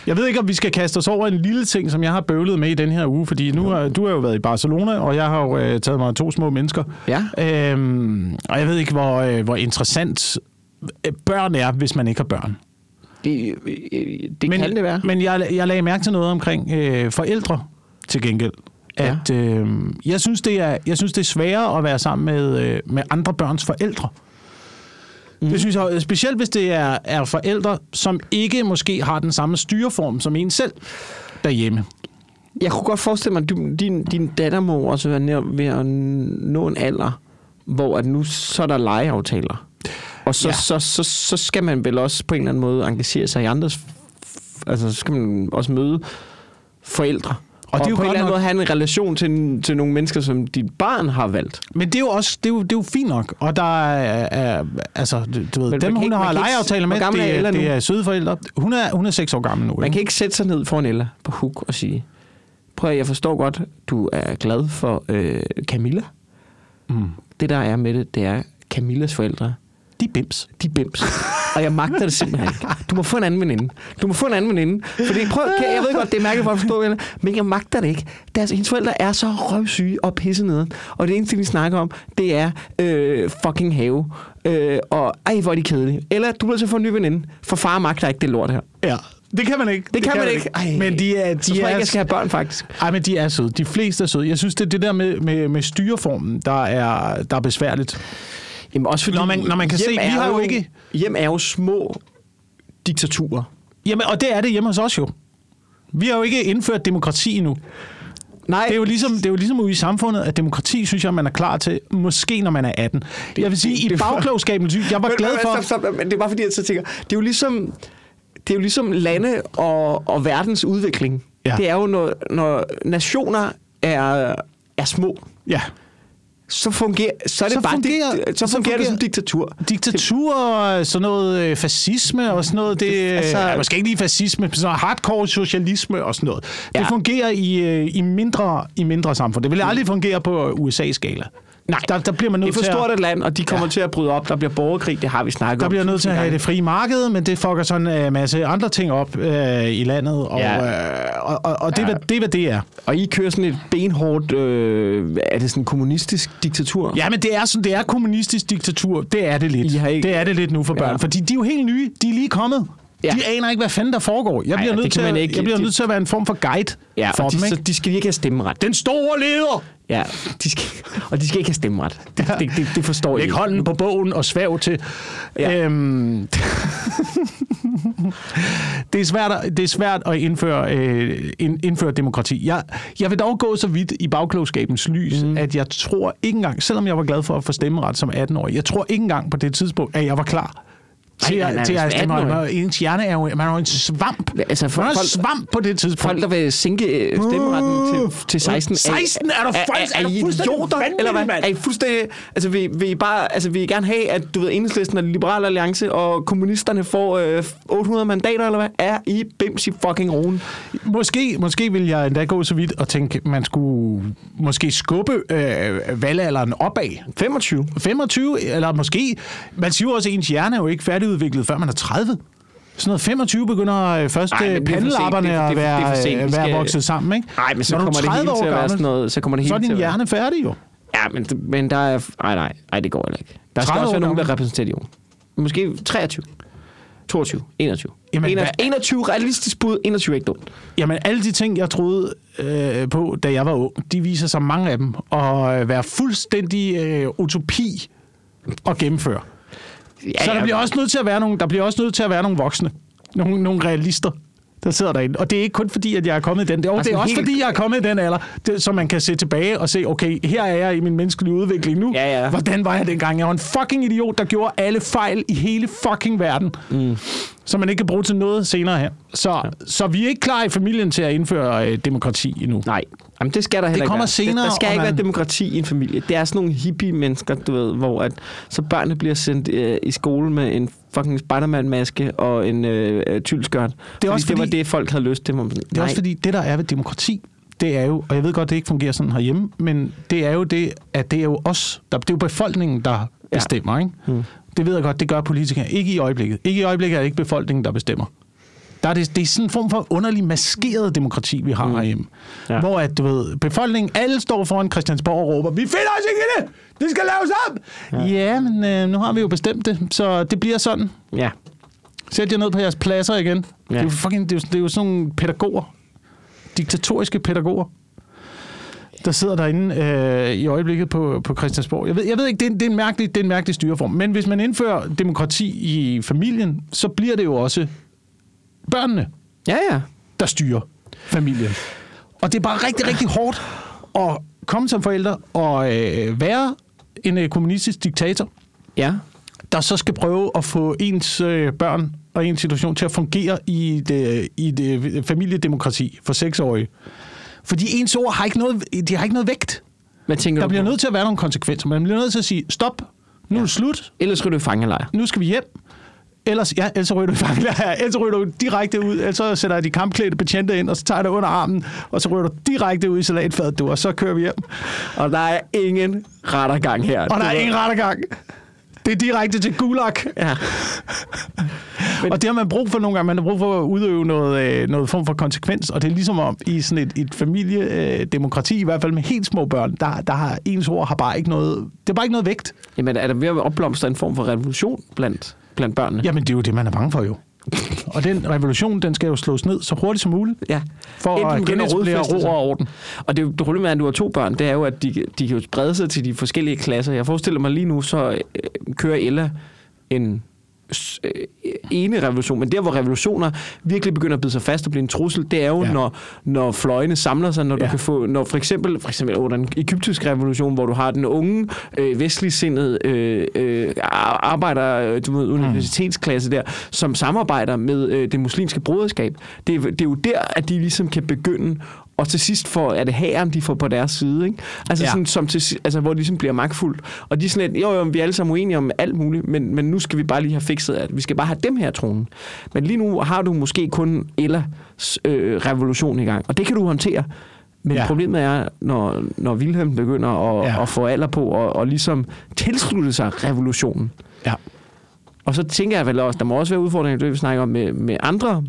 Jeg ved ikke, om vi skal kaste os over en lille ting, som jeg har bøvlet med i den her uge, fordi nu har, du har jo været i Barcelona, og jeg har jo øh, taget mig to små mennesker. Ja. Øhm, og jeg ved ikke, hvor, øh, hvor interessant øh, børn er, hvis man ikke har børn. Det, det men, kan det være. Men jeg, jeg lagde mærke til noget omkring øh, forældre til gengæld. Ja. At øh, jeg, synes, det er, jeg synes, det er sværere at være sammen med, øh, med andre børns forældre. Mm. Det synes jeg, specielt hvis det er, er forældre, som ikke måske har den samme styreform som en selv derhjemme. jeg kunne godt forestille mig, at du, din, din datter må også være nær ved at nå en alder, hvor at nu så er der legeaftaler. Og så, Ja. ja. så, så, så skal man vel også på en eller anden måde engagere sig i andres... Altså, så skal man også møde forældre. Og, det er og jo på en eller anden nok- måde have en relation til, til nogle mennesker, som dit barn har valgt. Men det er jo også det er jo, det er jo fint nok. Og der er, er altså, du, ved, man dem hun ikke- har legeaftaler med, det, er, det er søde forældre. Hun er, hun er seks år gammel nu. Man ikke? kan ikke sætte sig ned foran Ella på hook og sige, prøv at, jeg forstår godt, du er glad for øh, Camilla. Mm. Det der er med det, det er Camillas forældre. De bims. De bims. Og jeg magter det simpelthen ikke. Du må få en anden veninde. Du må få en anden veninde. Fordi prøv, kan- jeg ved godt, det er mærkeligt for at forstå, men jeg magter det ikke. Deres, hendes forældre er så røvsyge og pisse neden. Og det eneste, de snakker om, det er øh, fucking have. Øh, og ej, hvor er de kedelige. Eller du bliver til at få en ny veninde, for far magter ikke det lort her. Ja, det kan man ikke. Det, kan man ikke. Ej, Men de er, de så tror jeg er, ikke, jeg skal have børn, faktisk. Ej, men de er søde. De fleste er søde. Jeg synes, det er det der med, med, med styreformen, der er, der er besværligt. Jamen også fordi Når man- når man kan se, vi har jo ikke- Hjem er jo små diktaturer. Jamen, og det er det hjemme hos os jo. Vi har jo ikke indført demokrati endnu. Nej, Det er jo ligesom, det er jo ligesom ude i samfundet, at demokrati, synes jeg, man er klar til, måske når man er 18. Jeg vil sige, det- i det- bagklogskaben, jeg var Men- glad men- for... Stop, stop, men det er bare fordi, jeg så tænker, det er jo ligesom, det er jo ligesom lande og, og verdens udvikling. Ja. Det er jo, når, når nationer er, er små, Ja. Så fungerer, så er det Så bare fungerer- dik- så så fungerer det fungerer- som diktatur. Diktatur og sådan noget øh, fascisme og sådan noget. Det, Det- altså, ja, måske ikke lige fascisme, men sådan hardcore socialisme og sådan noget. Det Ja. fungerer i, øh, i, mindre, i mindre samfund. Det vil aldrig fungere på USA-skala. Nej, Der, der bliver man Det er nødt for til stort at, et land, og de kommer Ja. til at bryde op. Der bliver borgerkrig, det har vi snakket der om. bliver nødt til at have det frie marked, men det fucker sådan en masse andre ting op øh, i landet. Og, Ja. øh, og, og, og det, Ja. hvad, det er, hvad det er. Og I kører sådan et benhårdt, øh, er det sådan en kommunistisk diktatur? Ja, men det er, sådan, det er kommunistisk diktatur. Det er det lidt. I har ikke- Det er det lidt nu for børn. Ja. Fordi de er jo helt nye. De er lige kommet. Ja. De aner ikke, hvad fanden der foregår. Jeg Ej, bliver, det nødt, til, at, ikke. jeg bliver Det- nødt til at være en form for guide Ja, for og de, dem. så, Ikke? de skal ikke have stemmeret. Den store leder! Ja, de skal, og de skal ikke have stemmeret. Det, det, det, det forstår jeg ikke. hånden på bogen og svæv til. Ja. Øhm, det, er svært, at- det er svært at indføre, øh, ind, indføre demokrati. Jeg, jeg vil dog gå så vidt i bagklogskabens lys, mm. at jeg tror ikke engang, selvom jeg var glad for at få stemmeret som 18-årig, jeg tror ikke engang på det tidspunkt, at jeg var klar til, nej, nej, til at stemme. 18-årig. Ens hjerne er jo, man er jo en svamp. Altså, man folk- er en svamp på det tidspunkt. Folk, der vil sænke øh, stemmeretten til, til 16. 16? Er er, er, er du I fuldstændig idioter, eller hvad? Er I fuldstændig... Altså, vil, vil I bare... Altså, vil I gerne have, at du ved, Enhedslisten og Liberale Alliance og kommunisterne får øh, 800 mandater, eller hvad? Er I bims i fucking roen? Måske, måske vil jeg endda gå så vidt og tænke, man skulle måske skubbe øh, valgalderen opad. 25. 25, eller måske... Man siger jo også, at ens hjerne er jo ikke færdigudviklet, før man er 30. Sådan noget 25 begynder øh, først Ej, er pandelapperne er- at er- er være, øh, være skal- vokset sammen, ikke? Nej, men så Når er kommer det 30 hele til at være gammel, sådan noget... Så kommer det Så hele er til din at være... hjerne færdig jo. Ja, men, men der er... Nej, nej. Nej, det går ikke. Der skal 30 også være nogen, der repræsenterer de unge. Måske 23. 22. 21. Jamen, 21, hvad- 21 realistisk bud. 21 er ikke dumt. Jamen, alle de ting, jeg troede øh, på, da jeg var ung, de viser sig mange af dem at øh, være fuldstændig øh, utopi at gennemføre. Ja, Så der bliver også nødt til at være nogle, der bliver også nødt til at være nogle voksne. Nogle, nogle realister, der sidder derinde. Og det er ikke kun fordi, at jeg er kommet i den. Det er, Altså, det er også helt- fordi, jeg er kommet i den alder, det, så man kan se tilbage og se, okay, her er jeg i min menneskelige udvikling nu. Ja, ja. Hvordan var jeg dengang? Jeg var en fucking idiot, der gjorde alle fejl i hele fucking verden. Mm. Som man ikke kan bruge til noget senere her. Så, ja. så vi er ikke klar i familien til at indføre øh, demokrati endnu. Nej, Jamen, det skal der heller ikke kommer være. senere, Der, der skal ikke man- være demokrati i en familie. Det er sådan nogle hippie-mennesker, du ved, hvor at, så børnene bliver sendt øh, i skole med en fucking Spider-Man-maske og en øh, øh, tyldskørt. Det, også det var fordi- det, folk havde lyst til. Det er også fordi, det der er ved demokrati, det er jo, og jeg ved godt, det ikke fungerer sådan herhjemme, men det er jo det, at det er jo os, der, det er jo befolkningen, der bestemmer, ikke? Mm. Det ved jeg godt, det gør politikere. Ikke i øjeblikket. Ikke i øjeblikket er det ikke befolkningen, der bestemmer. Der er det, det er sådan en form for underlig maskeret demokrati, vi har mm. herhjemme. Ja. Hvor at, du ved, befolkningen, alle står foran Christiansborg og råber, vi finder os ikke i det! Det skal laves om! Ja, ja men øh, nu har vi jo bestemt det, så det bliver sådan. Ja. Sæt jer ned på jeres pladser igen. Ja. Det, er jo fucking, det, er jo, det er jo sådan nogle pædagoger. Diktatoriske pædagoger. Der sidder derinde øh, i øjeblikket på, på Christiansborg. Jeg ved, jeg ved ikke, det er, en- det, er en mærkelig, det er en mærkelig styreform. Men hvis man indfører demokrati i familien, så bliver det jo også børnene, Ja, ja. der styrer familien. Og det er bare rigtig, rigtig hårdt at komme som forældre og øh, være en øh, kommunistisk diktator, Ja. der så skal prøve at få ens øh, børn og ens situation til at fungere i det, i det familiedemokrati for seksårige. Fordi ens ord har ikke noget, de har ikke noget vægt. Hvad tænker Der du bliver på? nødt til at være nogle konsekvenser. Man bliver nødt til at sige, stop, nu er det slut, Ellers skal du i fangelejr. nu skal vi hjem. Ellers, ja, ellers ryger du i fangelejr. Ellers ryger du direkte ud. Ellers så sætter jeg de kampklædte betjente ind, og så tager jeg dig under armen, og så ryger du direkte ud i salatfadet, du, og så kører vi hjem. Og der er ingen rettergang her. Og der er ingen rettergang. Det er direkte til gulag. Ja. Men, og det har man brug for nogle gange. Man har brug for at udøve noget, øh, noget form for konsekvens. Og det er ligesom om i sådan et, et familiedemokrati, i hvert fald med helt små børn, der, der har ens ord har bare ikke noget, det er bare ikke noget vægt. Jamen, er der ved at opblomstre en form for revolution blandt, blandt børnene? Jamen, det er jo det, man er bange for jo. Og den revolution, den skal jo slås ned så hurtigt som muligt, Ja. for at genetablere ro og orden. Og det, det problemet med, at du har to børn, det er jo, at de, de kan jo sprede sig til de forskellige klasser. Jeg forestiller mig lige nu, så øh, kører Ella en øh, ene revolution, men der, hvor revolutioner virkelig begynder at bide sig fast og blive en trussel, det er jo, Ja. når, når fløjene samler sig, når du Ja. kan få, når for eksempel, for eksempel under den egyptiske revolution, hvor du har den unge, øh, vestligsindede øh, øh, arbejder, øh, du ved, universitetsklasse der, som samarbejder med øh, det muslimske broderskab. Det, det er jo der, at de ligesom kan begynde og til sidst får, er det hæren, de får på deres side, ikke? Altså, Ja. sådan, som til, altså, hvor de ligesom bliver magtfuldt. Og de er sådan lidt, jo, jo, vi er alle sammen uenige om alt muligt, men, men nu skal vi bare lige have fikset, at vi skal bare have dem her tronen. Men lige nu har du måske kun Ellas øh, revolution i gang, og det kan du håndtere. Men Ja. problemet er, når, når Wilhelm begynder at, ja. at få alder på og, og ligesom tilslutte sig revolutionen. Ja. Og så tænker jeg vel også, der må også være udfordringer, det vi snakker om med, med andre,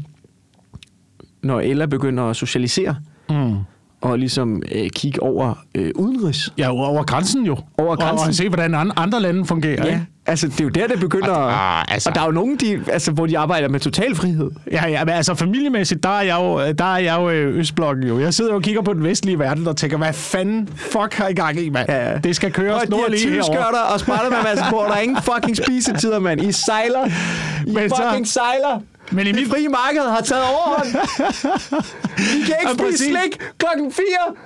når Ella begynder at socialisere Mm. og ligesom øh, kigge over øh, udenrigs. Ja, over grænsen jo. Over Og, grænsen. og se, hvordan an- andre lande fungerer. Ja, Ikke? altså det er jo der, det begynder. Ah, altså. Og der er jo nogen, de, altså, hvor de arbejder med total frihed. Ja, ja, men altså familiemæssigt, der er jeg jo, der er jeg jo øh, Østblokken jo. Jeg sidder jo og kigger på den vestlige verden og tænker, hvad fanden fuck har I gang i, mand? Ja. Det skal køre Og de snor har lige herovre. tyskørter og spejler med masse på. Der er ingen fucking spisetider, mand. I sejler. I Men så- fucking sejler. Men i det frie marked har taget overhånd. I kan ikke Ja, spise slik klokken 4,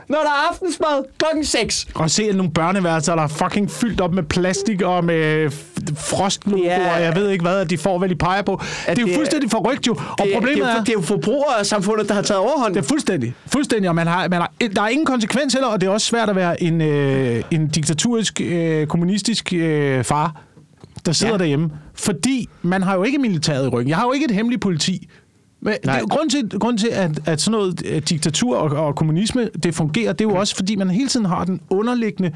når der er aftensmad klokken 6. Og se nogle børneværelser, der er fucking fyldt op med plastik og med frostlogoer, og jeg ved ikke hvad, de får, hvad de peger på. Det er jo fuldstændig forrygt jo. Og Det, problemet det, er, er, jo- det er jo forbrugersamfundet, der har taget overhånd. det er fuldstændig. Fuldstændig, og man har, man har, der er ingen konsekvens heller, og det er også svært at være en, øh, en diktaturisk, øh, kommunistisk øh, far, der sidder ja. Ja. derhjemme. Fordi man har jo ikke militæret i ryggen. Jeg har jo ikke et hemmeligt politi. Men det er jo grund til, grund til at, at sådan noget øh, diktatur og, og kommunisme, det fungerer, det er jo også, fordi man hele tiden har den underliggende,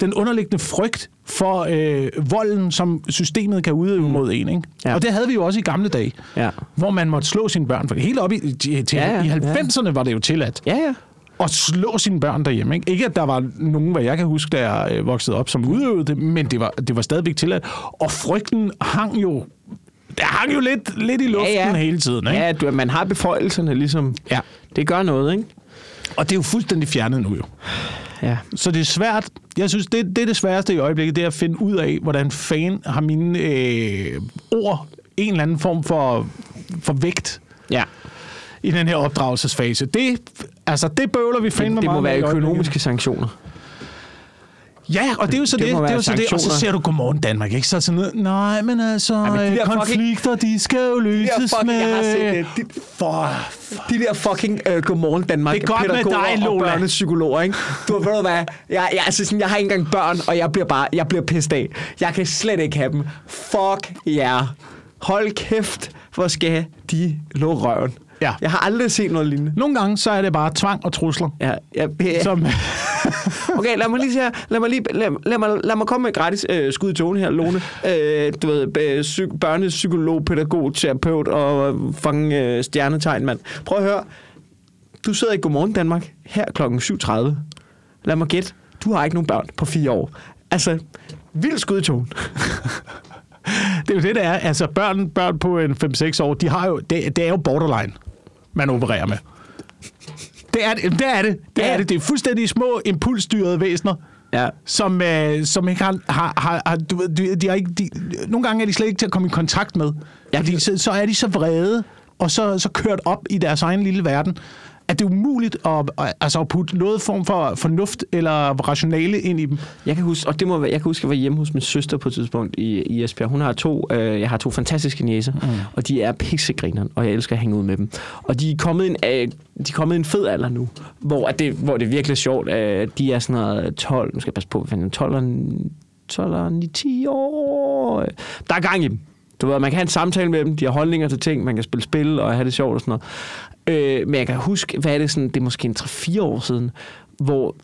den underliggende frygt for øh, volden, som systemet kan udøve mod en. Ikke? Ja. Ja. Og det havde vi jo også i gamle dage, Ja. hvor man måtte slå sine børn. For helt op i, til, Ja, ja, i ja. 90'erne var det jo tilladt Ja, ja. At slå sine børn derhjemme. Ikke, ikke at der var nogen, hvad jeg kan huske, da jeg øh, voksede op, som udøvede det, men det var, det var stadigvæk tilladt. Og frygten hang jo, det hang jo lidt, lidt i luften ja, ja. hele tiden. Ikke? Ja, du, man har beføjelserne ligesom. Ja. Det gør noget, ikke? Og det er jo fuldstændig fjernet nu jo. Ja. Så det er svært. Jeg synes, det, det er det sværeste i øjeblikket, det er at finde ud af, hvordan fan har mine øh, ord en eller anden form for, for vægt Ja. i den her opdragelsesfase. Det, altså, det bøvler vi fandme Det, det må meget med være økonomiske sanktioner. Ja, og det er jo så det. Det det, er jo så det. Og så ser du Godmorgen Danmark, ikke? Så sådan noget, nej, men altså, men de ja, der fucking- konflikter, de skal jo løses med... jeg har set det. De, For, de der fucking uh, Godmorgen Danmark Det er godt med pædagoger dig, og Lola. børnepsykologer, ikke? Du ved du hvad, jeg, jeg, altså sådan, jeg har ikke engang børn, og jeg bliver bare, jeg bliver pissed af. Jeg kan slet ikke have dem. Fuck jer. Yeah. Hold kæft, hvor skal de lå røven. Ja. Jeg har aldrig set noget lignende. nogle gange, så er det bare tvang og trusler. Ja, ja, ja. Som, Okay, lad mig lige sige. Lad mig, lige, lad, lad, mig, lad mig komme med et gratis øh, skud i togen her, Lone. Øh, du ved, øh, psy- børnepsykolog, pædagog, terapeut og øh, fucking øh, stjernetegn, mand. Prøv at høre. Du sidder i Godmorgen Danmark her klokken 7.30. Lad mig gætte. Du har ikke nogen børn på fire år. Altså, vild skud i togen. det er jo det, det er. Altså, børn, børn på en 5-6 år, de har jo, det, det er jo borderline, man opererer med. Det er det. Det er det. Det, er, det. det er fuldstændig små impulsstyrede væsener, Ja. som, øh, som ikke har... har, har, har du, ved, de, de har ikke, de, nogle gange er de slet ikke til at komme i kontakt med. Ja. Fordi så, så er de så vrede, og så, så kørt op i deres egen lille verden, at det er umuligt at, altså at putte noget form for fornuft eller rationale ind i dem. Jeg kan huske, og det må være, jeg kan huske, at jeg var hjemme hos min søster på et tidspunkt i, i Esbjerg. Hun har to, øh, jeg har to fantastiske næser, mm. og de er pixegrineren, og jeg elsker at hænge ud med dem. Og de er kommet en, øh, de er kommet en fed alder nu, hvor, at det, hvor det er virkelig sjovt. Øh, de er sådan noget 12, nu skal jeg passe på, hvad 12 og 12 og 10 år. Der er gang i dem. Du ved, man kan have en samtale med dem, de har holdninger til ting, man kan spille spil og have det sjovt og sådan noget. Øh, men jeg kan huske, hvad er det sådan, det er måske en 3-4 år siden, hvor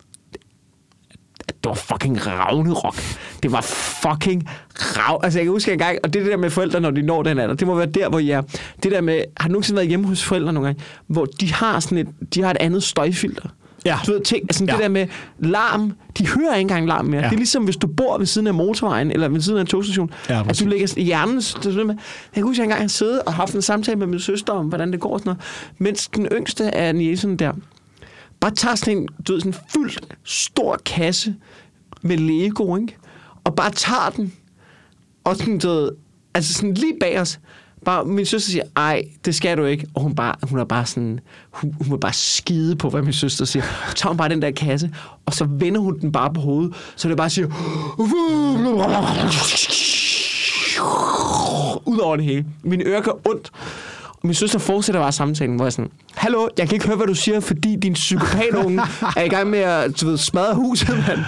det var fucking Ragnarok. Det var fucking rav. Altså, jeg kan huske en gang, og det, det der med forældre, når de når den alder, det må være der, hvor jeg... Det der med... Har du nogensinde været hjemme hos forældre nogle gange, hvor de har sådan et, de har et andet støjfilter? Ja. Du ved, ting, altså Ja. det der med larm, de hører ikke engang larm mere. Ja. Det er ligesom, hvis du bor ved siden af motorvejen, eller ved siden af en togstation, Ja, ja, at præcis. du lægger i hjernen. så sådan med, jeg kan huske, at jeg engang siddet og haft en samtale med min søster om, hvordan det går sådan noget, mens den yngste af niæserne der, bare tager sådan en, du ved, sådan en fyldt stor kasse med Lego, ikke? Og bare tager den, og sådan, du ved, altså sådan lige bag os, bare, min søster siger, ej, det skal du ikke. Og hun, bare, hun er bare sådan, hun, hun vil bare skide på, hvad min søster siger. Så tager hun bare den der kasse, og så vender hun den bare på hovedet, så det bare siger, ud over det hele. Mine ører gør ondt. Og min søster fortsætter bare samtalen, hvor jeg er sådan, Hallo, jeg kan ikke høre, hvad du siger, fordi din psykopatunge er i gang med at du ved, smadre huset, mand.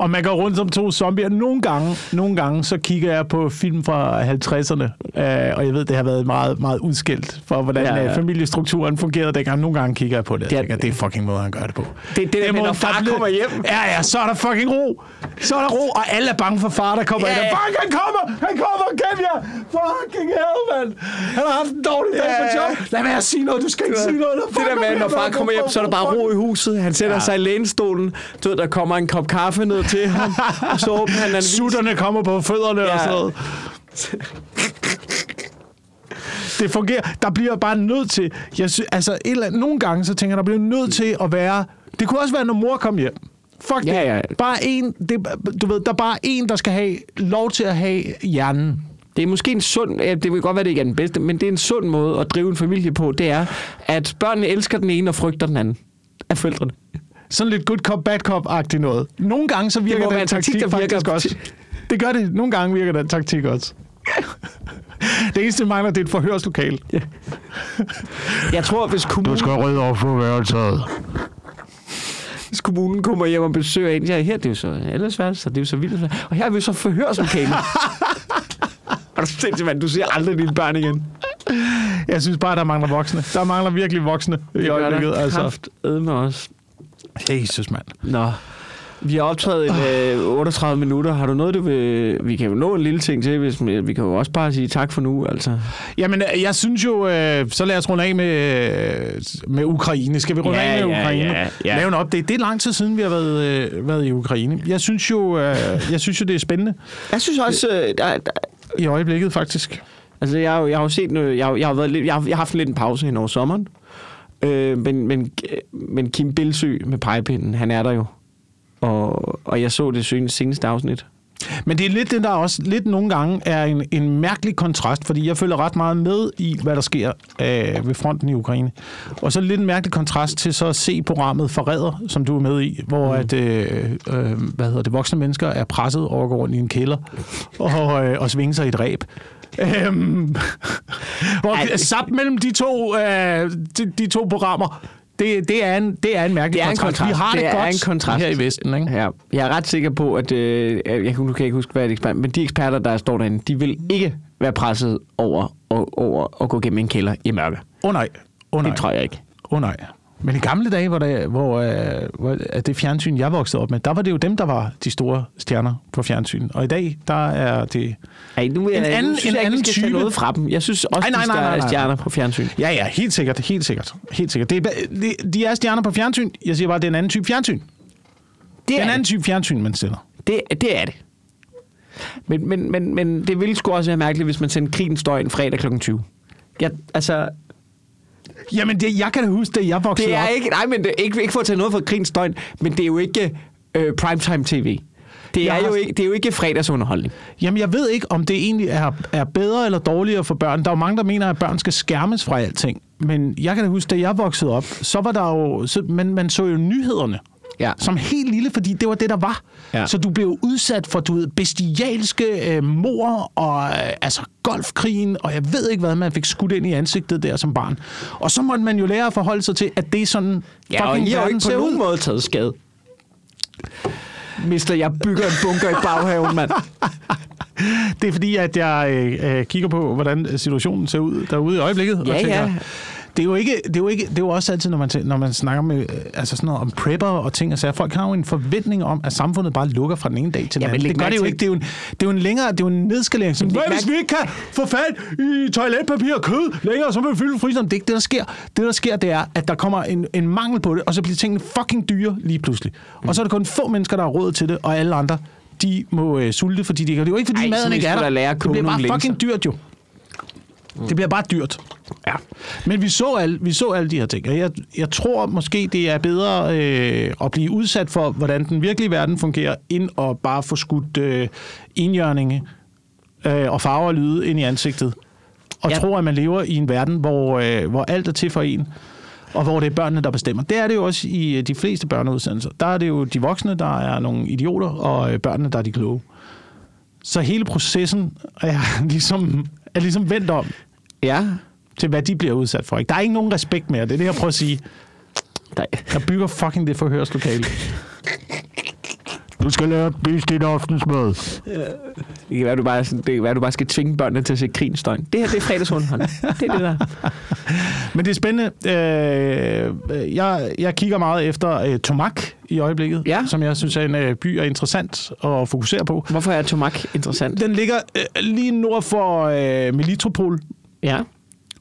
Og man går rundt som to zombier. Nogle gange, nogle gange så kigger jeg på film fra 50'erne, øh, og jeg ved, det har været meget, meget udskilt for, hvordan Ja, ja, ja. familiestrukturen fungerede dengang. Nogle gange kigger jeg på det, og Det er- tænker, det er fucking måde, han gør det på. Det, det er det, må når en far kommer hjem. Ja, ja, så er der fucking ro. Så er der ro, og alle er bange for far, der kommer Ja, ind. Fuck, han kommer! Han kommer! Kæm jer! Fucking hell, mand! Han har haft en dårlig dag på Ja, job. Lad være at sige noget. Du skal ikke sige noget. Det der med, når far kommer hjem, så er der bare ro i huset. Han sætter ja. sig i lænestolen. Du ved, der kommer en kop kaffe ned til ham. Og så åbner han en. Sutterne kommer på fødderne ja. og sådan noget. Det fungerer. Der bliver bare nødt til... Jeg sy- altså, et eller andet, nogle gange så tænker jeg, der bliver nødt til at være... Det kunne også være, når mor kom hjem. Fuck Ja, det. ja. Bare en, det, du ved, der er bare en, der skal have lov til at have hjernen. Det er måske en sund, ja, det vil godt være, det ikke er den bedste, men det er en sund måde at drive en familie på. Det er, at børnene elsker den ene og frygter den anden af forældrene. Sådan lidt good cop, bad cop-agtigt noget. Nogle gange så virker må den være taktik, taktik, der virker. faktisk også. Det gør det. Nogle gange virker den taktik også. Det eneste, mangler, det er et forhørslokale. Jeg tror, hvis kommunen, rydde op på værelset. hvis kommunen kommer hjem og besøger en, ja, her det er jo så alles værelse, så det er jo så vildt. Og her er vi jo så forhørslokale. Og du sindssygt, mand, du ser aldrig dine børn igen. Jeg synes bare, der mangler voksne. Der mangler virkelig voksne i øjeblikket. Altså. Kraft med os. Jesus, mand. Nå. Vi har optaget en, øh, 38 minutter. Har du noget, du vil... Vi kan jo nå en lille ting til, hvis vi kan jo også bare sige tak for nu, altså. Jamen, øh, jeg synes jo, øh, så lad os runde af med, øh, med Ukraine. Skal vi runde Ja, af med ja, Ukraine? ja, ja. Lave en update. Det er lang tid siden, vi har været, øh, været i Ukraine. Jeg synes jo, øh, jeg synes jo det er spændende Jeg synes også, øh, der, der, i øjeblikket, faktisk. altså jeg, har jo- jeg har jo set, jeg, har- jeg, har været jeg, har, jeg har haft lidt en pause hen over sommeren. Øh, men, men, men Kim Bilsø med pegepinden, han er der jo. Og, og jeg så det seneste- afsnit. Men det er lidt det, der også lidt nogle gange er en, en mærkelig kontrast, fordi jeg følger ret meget med i, hvad der sker øh, ved fronten i Ukraine. Og så lidt en mærkelig kontrast til så at se programmet Forræder, som du er med i, hvor mm. at, øh, øh, hvad hedder det, voksne mennesker er presset over at gå rundt i en kælder og, øh, og svinge sig i et ræb. Øhm, hvor sap mellem de to, øh, de, de to programmer, det, det, er en, det er en mærkelig Det er en kontrast. Vi kontrast. har det, Det er godt en kontrast. her i Vesten, ikke? Ja, jeg er ret sikker på, at... Øh, jeg, nu kan jeg ikke huske, hvad er det ekspert, men de eksperter, der står derinde, de vil ikke være presset over, over, over at gå gennem en kælder i mørke. Åh oh, nej. Oh, nej. Det tror jeg ikke. Åh oh, nej. Men i gamle dage, hvor, det, hvor, øh, hvor at det fjernsyn, jeg voksede op med, der var det jo dem, der var de store stjerner på fjernsyn. Og i dag, der er det... Ej, nu, En en anden- synes en jeg ikke, anden tage type. noget fra dem. Jeg synes også, Ej, nej, de nej, skal nej, er nej. stjerner på fjernsyn. Ja, ja, helt sikkert, helt sikkert, helt sikkert. Det er, de, de er stjerner på fjernsyn. Jeg siger bare, det er en anden type fjernsyn. Det er er en anden type fjernsyn, man stiller. Det, det er det. Men, men, men, men det ville sgu også være mærkeligt, hvis man sendte krigen støj en fredag kl. 20. Ja, altså, Jamen, det, jeg kan da huske det, jeg voksede det er op. ikke, nej, men det, ikke, ikke for at tage noget fra krigens støj, men det er jo ikke øh, primetime tv. Det er, jo ikke, det er jo ikke fredagsunderholdning. Jamen, jeg ved ikke, om det egentlig er, er bedre eller dårligere for børn. Der er jo mange, der mener, at børn skal skærmes fra alting. men jeg kan da huske, da jeg voksede op, så var der jo... Så, man, man så jo nyhederne Ja. som helt lille, fordi det var det, der var. Ja. Så du blev udsat for, du ved, bestialske øh, mor og øh, altså golfkrigen, og jeg ved ikke hvad, man fik skudt ind i ansigtet der som barn. Og så måtte man jo lære at forholde sig til, at det er sådan Ja, og fucking I har jo verden ikke på nogen ud. måde taget skade. Mister, jeg bygger en bunker i baghaven, mand. Det er fordi, at jeg øh, øh, kigger på, hvordan situationen ser ud derude i øjeblikket. Ja, og tænker, ja. Det er, jo ikke, det, er jo ikke, det er jo også altid, når man, når man snakker med, øh, altså sådan noget om prepper og ting og sager. Folk har jo en forventning om, at samfundet bare lukker fra den ene dag til den anden. Det gør det jo ikke. Det er jo en, det er jo en længere, det er jo en nedskalering. Læg Hvad hvis vi ikke kan få fat i toiletpapir og kød længere, så må vi fylde fryseren. Det er ikke det, der sker. Det, der sker, det er, at der kommer en, en mangel på det, og så bliver tingene fucking dyre lige pludselig. Mm. Og så er der kun få mennesker, der har råd til det, og alle andre, de må øh, sulte, fordi de ikke Det er jo ikke, fordi Ej, maden ikke er der. da lære at det bliver bare fucking dyrt jo. Det bliver bare dyrt. Ja. Men vi så, alle, vi så alle de her ting, og jeg, jeg tror måske, det er bedre øh, at blive udsat for, hvordan den virkelige verden fungerer, end at bare få skudt øh, enhjørninge øh, og farver og lyde ind i ansigtet. Og Ja. ja. tro, at man lever i en verden, hvor, øh, hvor alt er til for en, og hvor det er børnene, der bestemmer. Det er det jo også i øh, de fleste børneudsendelser. Der er det jo de voksne, der er nogle idioter, og øh, børnene, der er de kloge. Så hele processen er ligesom, er ligesom vendt om Ja. til, hvad de bliver udsat for. Ikke? Der er ikke nogen respekt mere. Det er det, jeg prøver at sige. Der, Jeg bygger fucking det forhørslokale. Du skal lære at spise dit aftensmad. det kan være, du bare, det kan være, du bare skal tvinge børnene til at se krigsstøjen. Det her, det er fredagsunderholdning. Det er det der. Men det er spændende. Øh, jeg, jeg kigger meget efter øh, Tomak i øjeblikket, Ja. som jeg synes er en øh, by er interessant at fokusere på. Hvorfor er Tomak interessant? Den ligger øh, lige nord for øh, Melitopol. Ja.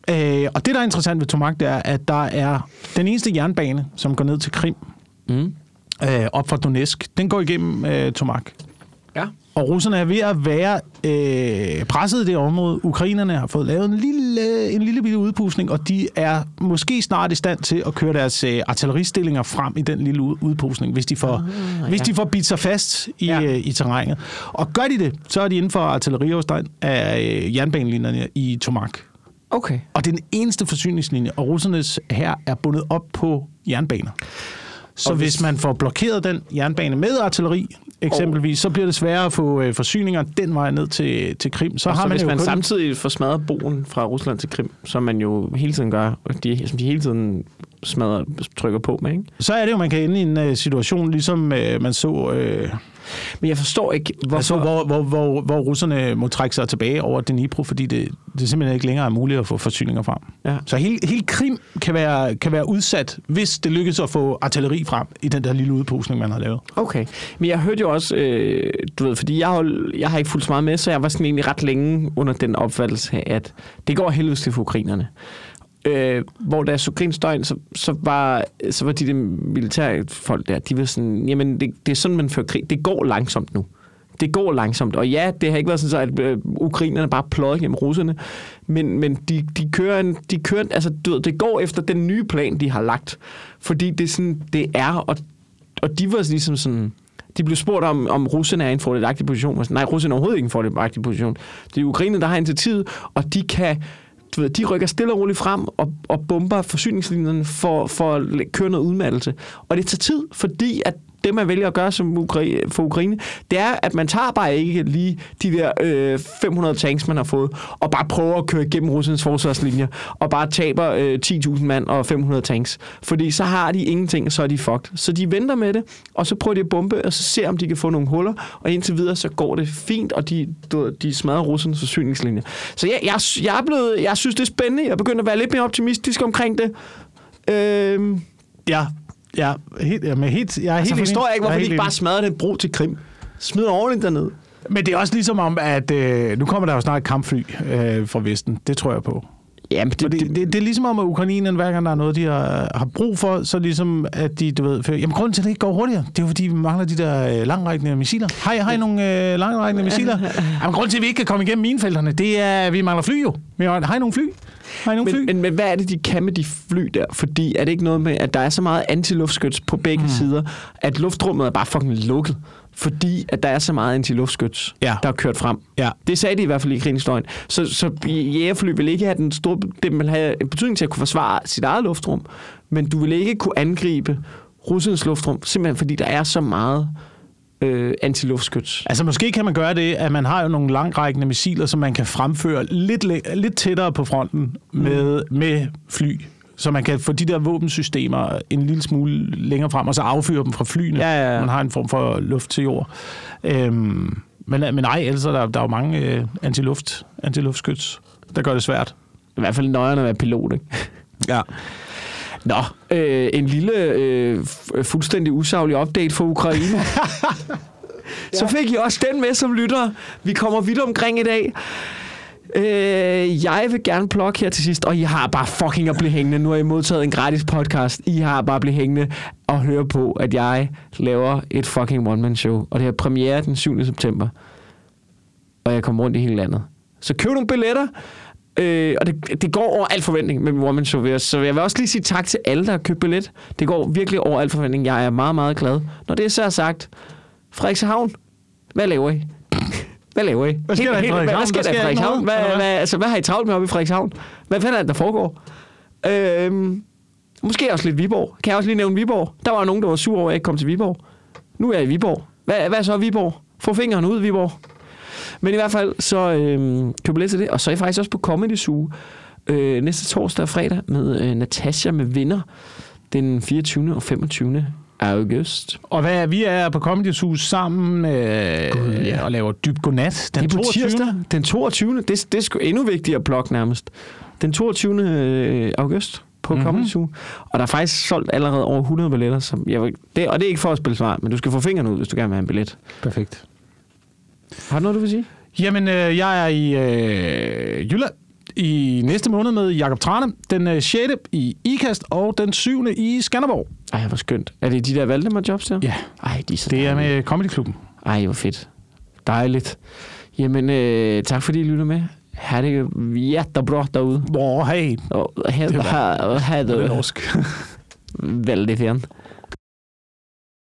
Øh, og det, der er interessant ved Tomak, det er, at der er den eneste jernbane, som går ned til Krim, Mm. øh, op fra Donetsk. Den går igennem øh, Tomak. Ja. Og russerne er ved at være øh, presset i det område. Ukrainerne har fået lavet en lille, en lille bitte udpustning, og de er måske snart i stand til at køre deres øh, artilleristillinger frem i den lille ud- udpustning, hvis de får, ah, hvis ja. de får bidt sig fast i, ja. øh, i terrænet. Og gør de det, så er de inden for artilleriafstand af øh, jernbanelinjerne i Tomak. Okay. Og det er den eneste forsyningslinje, og russernes her er bundet op på jernbaner. Så Og hvis, hvis- man får blokeret den jernbane med artilleri, eksempelvis, så bliver det sværere at få øh, forsyninger den vej ned til, til Krim. Så Og har så man hvis jo man kun... samtidig får smadret broen fra Rusland til Krim, som man jo hele tiden gør, og de, som de hele tiden smadrer, trykker på med, ikke? Så er det jo, man kan ende i en uh, situation, ligesom uh, man så, uh, Men jeg forstår ikke, hvorfor... man så hvor, hvor, hvor, hvor russerne må trække sig tilbage over Dnipro, fordi det, det simpelthen ikke længere er muligt at få forsyninger frem. Ja. Så hele, hele Krim kan være, kan være udsat, hvis det lykkes at få artilleri frem i den der lille udpustning, man har lavet. Okay, men jeg hørte jo også, øh, du ved, fordi jeg har, jeg har ikke fulgt så meget med, så jeg var sådan egentlig ret længe under den opfattelse af, at det går helvedes til for ukrainerne. Øh, hvor da jeg så krigsstøjen, så, så, var, så var de, de militære folk der, de var sådan, jamen det, det er sådan, man fører krig. Det går langsomt nu. Det går langsomt. Og ja, det har ikke været sådan, så, at øh, ukrainerne bare pløjer gennem russerne, men, men de, de kører, en, de kører altså, du ved, det går efter den nye plan, de har lagt. Fordi det er sådan, det er, og, og de var ligesom sådan, de blev spurgt om, om russerne er i en fordelagtig position. Nej, russerne er overhovedet ikke i en fordelagtig position. Det er Ukraine, der har initiativet, og de kan du ved, de rykker stille og roligt frem og, og bomber forsyningslinjerne for, for at køre noget udmattelse. Og det tager tid, fordi at det, man vælger at gøre som Ukra- for Ukraine, det er, at man tager bare ikke lige de der øh, 500 tanks, man har fået, og bare prøver at køre igennem Ruslands forsvarslinjer, og bare taber øh, 10.000 mand og 500 tanks. Fordi så har de ingenting, så er de fucked. Så de venter med det, og så prøver de at bombe, og så ser om de kan få nogle huller, og indtil videre, så går det fint, og de, de smadrer Ruslands forsyningslinjer. Så jeg, jeg, jeg, er blevet, jeg synes, det er spændende. Jeg begynder at være lidt mere optimistisk omkring det. Øh, Ja, ja, helt, ja men helt, jeg er helt så enig. forstår jeg ikke, hvorfor er de helt ikke bare smadrer den bro til Krim. Smid ordentligt derned. Men det er også ligesom om, at øh, nu kommer der jo snart et kampfly øh, fra Vesten. Det tror jeg på. Jamen, Det, det, det, det er ligesom om, at Ukrainerne, hver gang der er noget, de har, har brug for, så ligesom, at de, du ved, for, jamen grunden til, at det ikke går hurtigere, det er jo, fordi vi mangler de der øh, langrækkende missiler. Har I nogle øh, langrækkende missiler? Jamen grunden til, at vi ikke kan komme igennem minefelterne, det er, at vi mangler fly jo. Vi har, nogle fly? Har nogle fly? Men, men, men hvad er det, de kan med de fly der? Fordi er det ikke noget med, at der er så meget antiluftskyts på begge mm. sider, at luftrummet er bare fucking lukket? Fordi at der er så meget antiluftskyts, Ja. der er kørt frem. Ja. Det sagde de i hvert fald i krigens løgn. Så, så jægerfly vil ikke have den store... Det vil have en betydning til at kunne forsvare sit eget luftrum, men du vil ikke kunne angribe russernes luftrum, simpelthen fordi der er så meget øh, antiluftskyts. Altså måske kan man gøre det, at man har jo nogle langrækkende missiler, som man kan fremføre lidt, lidt tættere på fronten med, med fly. Så man kan få de der våbensystemer en lille smule længere frem, og så affyre dem fra flyene. Ja, ja, ja. Man har en form for luft til jord. Øhm, men, men nej, ellers er der, der er jo mange øh, antiluft, antiluftskyts, der gør det svært. I hvert fald nøjere at være pilot, ikke? Ja. Nå, øh, en lille øh, fuldstændig usaglig update for Ukraine. Så fik I også den med som lytter. Vi kommer vidt omkring i dag. Øh, jeg vil gerne plukke her til sidst, og I har bare fucking at blive hængende. Nu har I modtaget en gratis podcast. I har bare blive hængende og høre på, at jeg laver et fucking one-man-show. Og det er premiere den 7. september. Og jeg kommer rundt i hele landet. Så køb nogle billetter. Øh, og det, det går over al forventning med min one show. Så jeg vil også lige sige tak til alle, der har købt billet. Det går virkelig over al forventning. Jeg er meget, meget glad. Når det er så sagt, Frederikshavn, hvad laver I? Hvad laver I? Hvad sker der i Frederikshavn? hvad sker der i Frederikshavn? Hvad, hvad? hvad, altså, hvad har I travlt med oppe i Frederikshavn? Hvad fanden er det, der foregår? Øhm, måske også lidt Viborg. Kan jeg også lige nævne Viborg? Der var nogen, der var sur over, at jeg ikke kom til Viborg. Nu er jeg i Viborg. Hvad, hvad så Viborg? Få fingeren ud, Viborg. Men i hvert fald, så øhm, køb billet til det. Og så er jeg faktisk også på Comedy Zoo øh, næste torsdag og fredag med øh, Natasha med vinder den 24. og 25. august. Og hvad, vi er på Comedy Hus sammen øh, Gud, ja. og laver dybt godnat den det er på 22. tirsdag. Den 22. Det, det er sgu endnu vigtigere plukke nærmest. Den 22. øh, august på Mhm. mm-hmm. Comedy Zoo. Og der er faktisk solgt allerede over 100 billetter. Som jeg, det, og det er ikke for at spille smart, men du skal få fingrene ud, hvis du gerne vil have en billet. Perfekt. Har du noget, du vil sige? Jamen, øh, jeg er i øh, Jylland i næste måned med Jakob Trane, den øh, 6. i IKAST og den 7. i Skanderborg. Ej, hvor skønt. Er det de der Valdemar jobs der? Ja, Ej, de er så det er dejlige. med Comedy Klubben. Ej, hvor fedt. Dejligt. Jamen, øh, tak fordi I lytter med. Ha' det jättebra derude. Åh, hey. Og ha, Det norsk. väldigt fint.